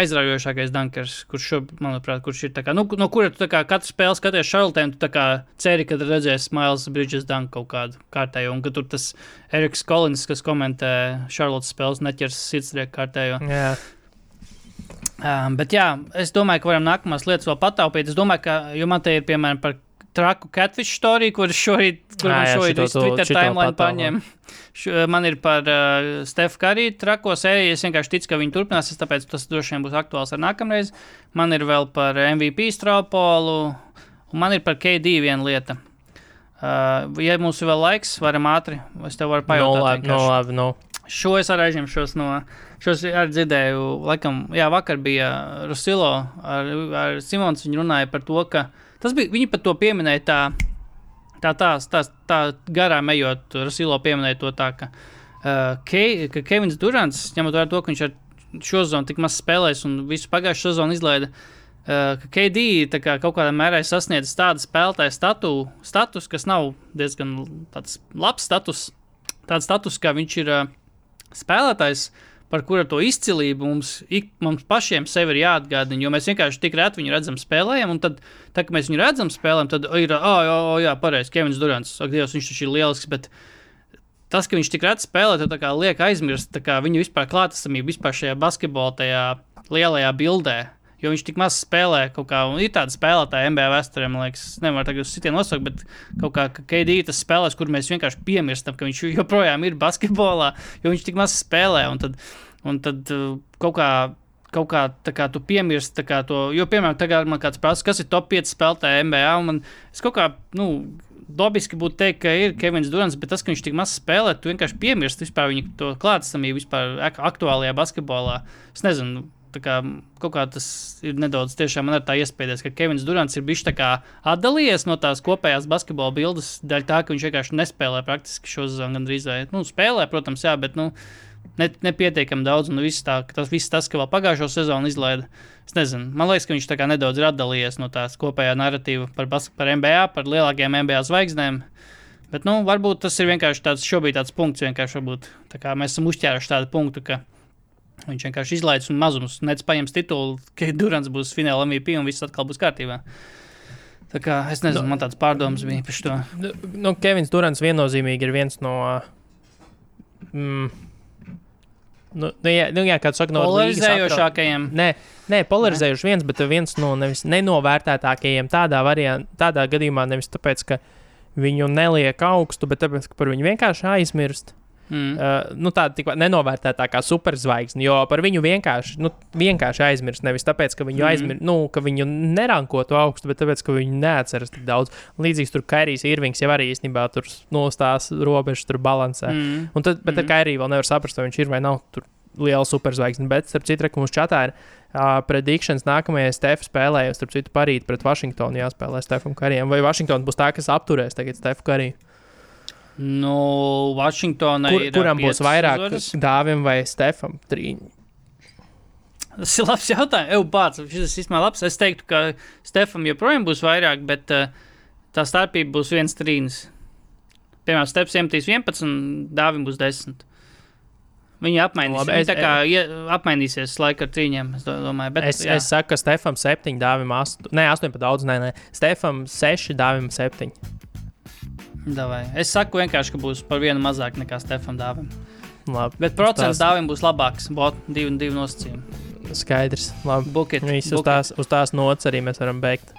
aizraujošākais dankers, kurš, šob, manuprāt, kurš ir kā, nu, no kura tu kā katru spēli skaties Charlotē, tu kā ceri, kad redzēsi Miles Bridges danku kaut kādu kārtējo, un ka tur tas Eriks Kolins, kas komentē Charlotte spēles, neķers sirdsrieku kārtējo. Jā, Um, bet jā, es domāju, ka varam nākamās lietas vēl pataupīt. Es domāju, ka, jo man te ir piemēram par traku catfish storiju, kur šorīt, kur man šorīt visu Twitter timeline paņem. Man ir par uh, Stefu Kariju trako sēriju. Es vienkārši ticu, ka viņi turpināsies, tāpēc tas droši vien būs aktuāls ar nākamreiz. Man ir vēl par MVP straupolu, un man ir par KD viena lieta. Uh, ja mums ir vēl laiks, varam ātri. Es tev varu no pajautāt. labi, no labi, no. Šo es arī aizņemšos no. Šos arī dzirdēju, laikam, jā, vakar bija Rusilo ar, ar Simons. Viņi runāja par to, ka tas bija, viņi pat to pieminēja tā, tā, tā, tā, tā garām ejot. Rusilo pieminēja to tā, ka, uh, Ke, ka Kevins Durants, ņemot vērā to, ka viņš ar šo sezonu tik maz spēlēs un visu pagājušo sezonu izlaida. Uh, ka KD kā kaut kādā mērā ir sasniedzis tādu spēlētāju statu, status, kas nav diezgan labs status. Tāds status, kā viņš ir uh, spēlētājs, par kura to izcilību mums, ik, mums pašiem ir jāatgādina. Jo mēs vienkārši tik reti viņu redzam, spēlējam, un tad, tā, kad mēs viņu redzam, spēlējam, tad ir, ah, oh, oh, jā pareizi, Kevins Durants. Ak, Dievs, viņš taču ir lielisks. Bet tas, ka viņš tik reti spēlē, tad liek aizmirst viņu vispār klātesamību vispār šajā basketbolā, tajā lielajā bildē. Jo viņš tik maz spēlē kaut kā, un ir tāda spēlētāja NBA vēsturē, man liekas, nevar tagad uz citiem nosaukt, bet kaut kā KD tas spēlēs, kur mēs vienkārši piemirstam, ka viņš joprojām ir basketbolā, jo viņš tik maz spēlē. Un tad, un tad uh, kaut kā kaut kā, kā tu piemirsti to. Jo, piemēram, tagad man kāds prasa, kas ir top 5 spēlētāji NBA. Man, es kaut kā, nu, dabiski būtu teikt, ka ir Kevins Durants, bet tas, ka viņš tik maz spēlē, tu vienkārši piemirsti vispār viņa klātsamību vispār aktuālajā basketbolā. Es nezinu. Kā, kaut kā tas ir nedaudz tiešām man ir tā iespējas, ka Kevins Durants ir bijis atdalījies no tās kopējās basketbola bildes, dēļ tā, ka viņš vienkārši nespēlē praktiski šo sezonu gandrīz vai, nu, spēlē, protams, jā, bet, nu, ne, nepietiekami daudz. Un viss, tā, tas, viss tas, ka vēl pagājušo sezonu izlaida, es nezinu. Man liekas, ka viņš nedaudz ir atdalījies no tās kopējā narratīva par, par NBA, par lielākiem NBA zvaigznēm. Bet, nu, varbūt tas ir vienkārši tāds, šobrīd tāds punkts, vienkārši varbūt, tā kā mēs esam uzķēruši tādu punktu, ka viņš vienkārši izlaiž un mazums, nec paņems titulu, ka Durants būs fināla MVP un viss atkal būs kārtībā. Tā kā es nezinu, nu, man tāds pārdoms bija par to. Nu, nu, Kevins Durants viennozīmīgi ir viens no. Mm, Nu, nu, jā, nu, jā, kāds saka, no polarizējošākajiem. Nē, nē polarizējuši viens, bet viens no nevis nenovērtētākajiem tādā, variant, tādā gadījumā nevis tāpēc, ka viņu neliek augstu, bet tāpēc, ka par viņu vienkārši aizmirst. Mm. Uh, nu, tāda tik nenovērtēta kā superzvaigzne, jo par viņu vienkārši, nu, vienkārši aizmirst. Nevis tāpēc, ka viņu, mm. aizmir, nu, ka viņu nerankotu augstu, bet tāpēc, ka viņu neatceras tik daudz. Līdzīgs tur Kairijs Irvings jau arī īstenībā tur nostās robežas, tur balansē. Mm. Un tad, bet mm. Kairija vēl nevar saprast, vai viņš ir vai nav tur liela superzvaigzne. Bet, starp citu, mums čatā ir uh, predikšanas nākamajai Stefa spēlē, starp citu, parīt pret Vašingtonu jāspēlē Stefam Karijam. Vai Vašingtona būs tā, kas apturēs tagad Stefu Kariju? Nu, Vašingtonai Kur, kuram būs vairāk dāvim vai Stefam trīņi? Tas ir labs jautājums. Eju, bāc, šis ir labs. Es teiktu, ka Stefam joprojām būs vairāk, bet uh, tā starpība būs viens trīnis. Piemēram, Steps iemetīs 11, dāvim būs 10. Viņi apmainīsies. Labi, es, viņi kā, ja, apmainīsies laika ar trījiem. Es, domāju, bet, es, jā. es saku, ka Stefam 7, dāvim 8. Nē, 8 pat daudz. Nē, nē. Stefam 6, dāvim 7. Davai. Es saku vienkārši, ka būs par vienu mazāk nekā Stefan Dāvim. Labi, Bet procents. Dāvim būs labāks. Bot divi, divi nosacījumi. Skaidrs. Labi. Buket, Viss uz tās, uz tās nots arī mēs varam beigt.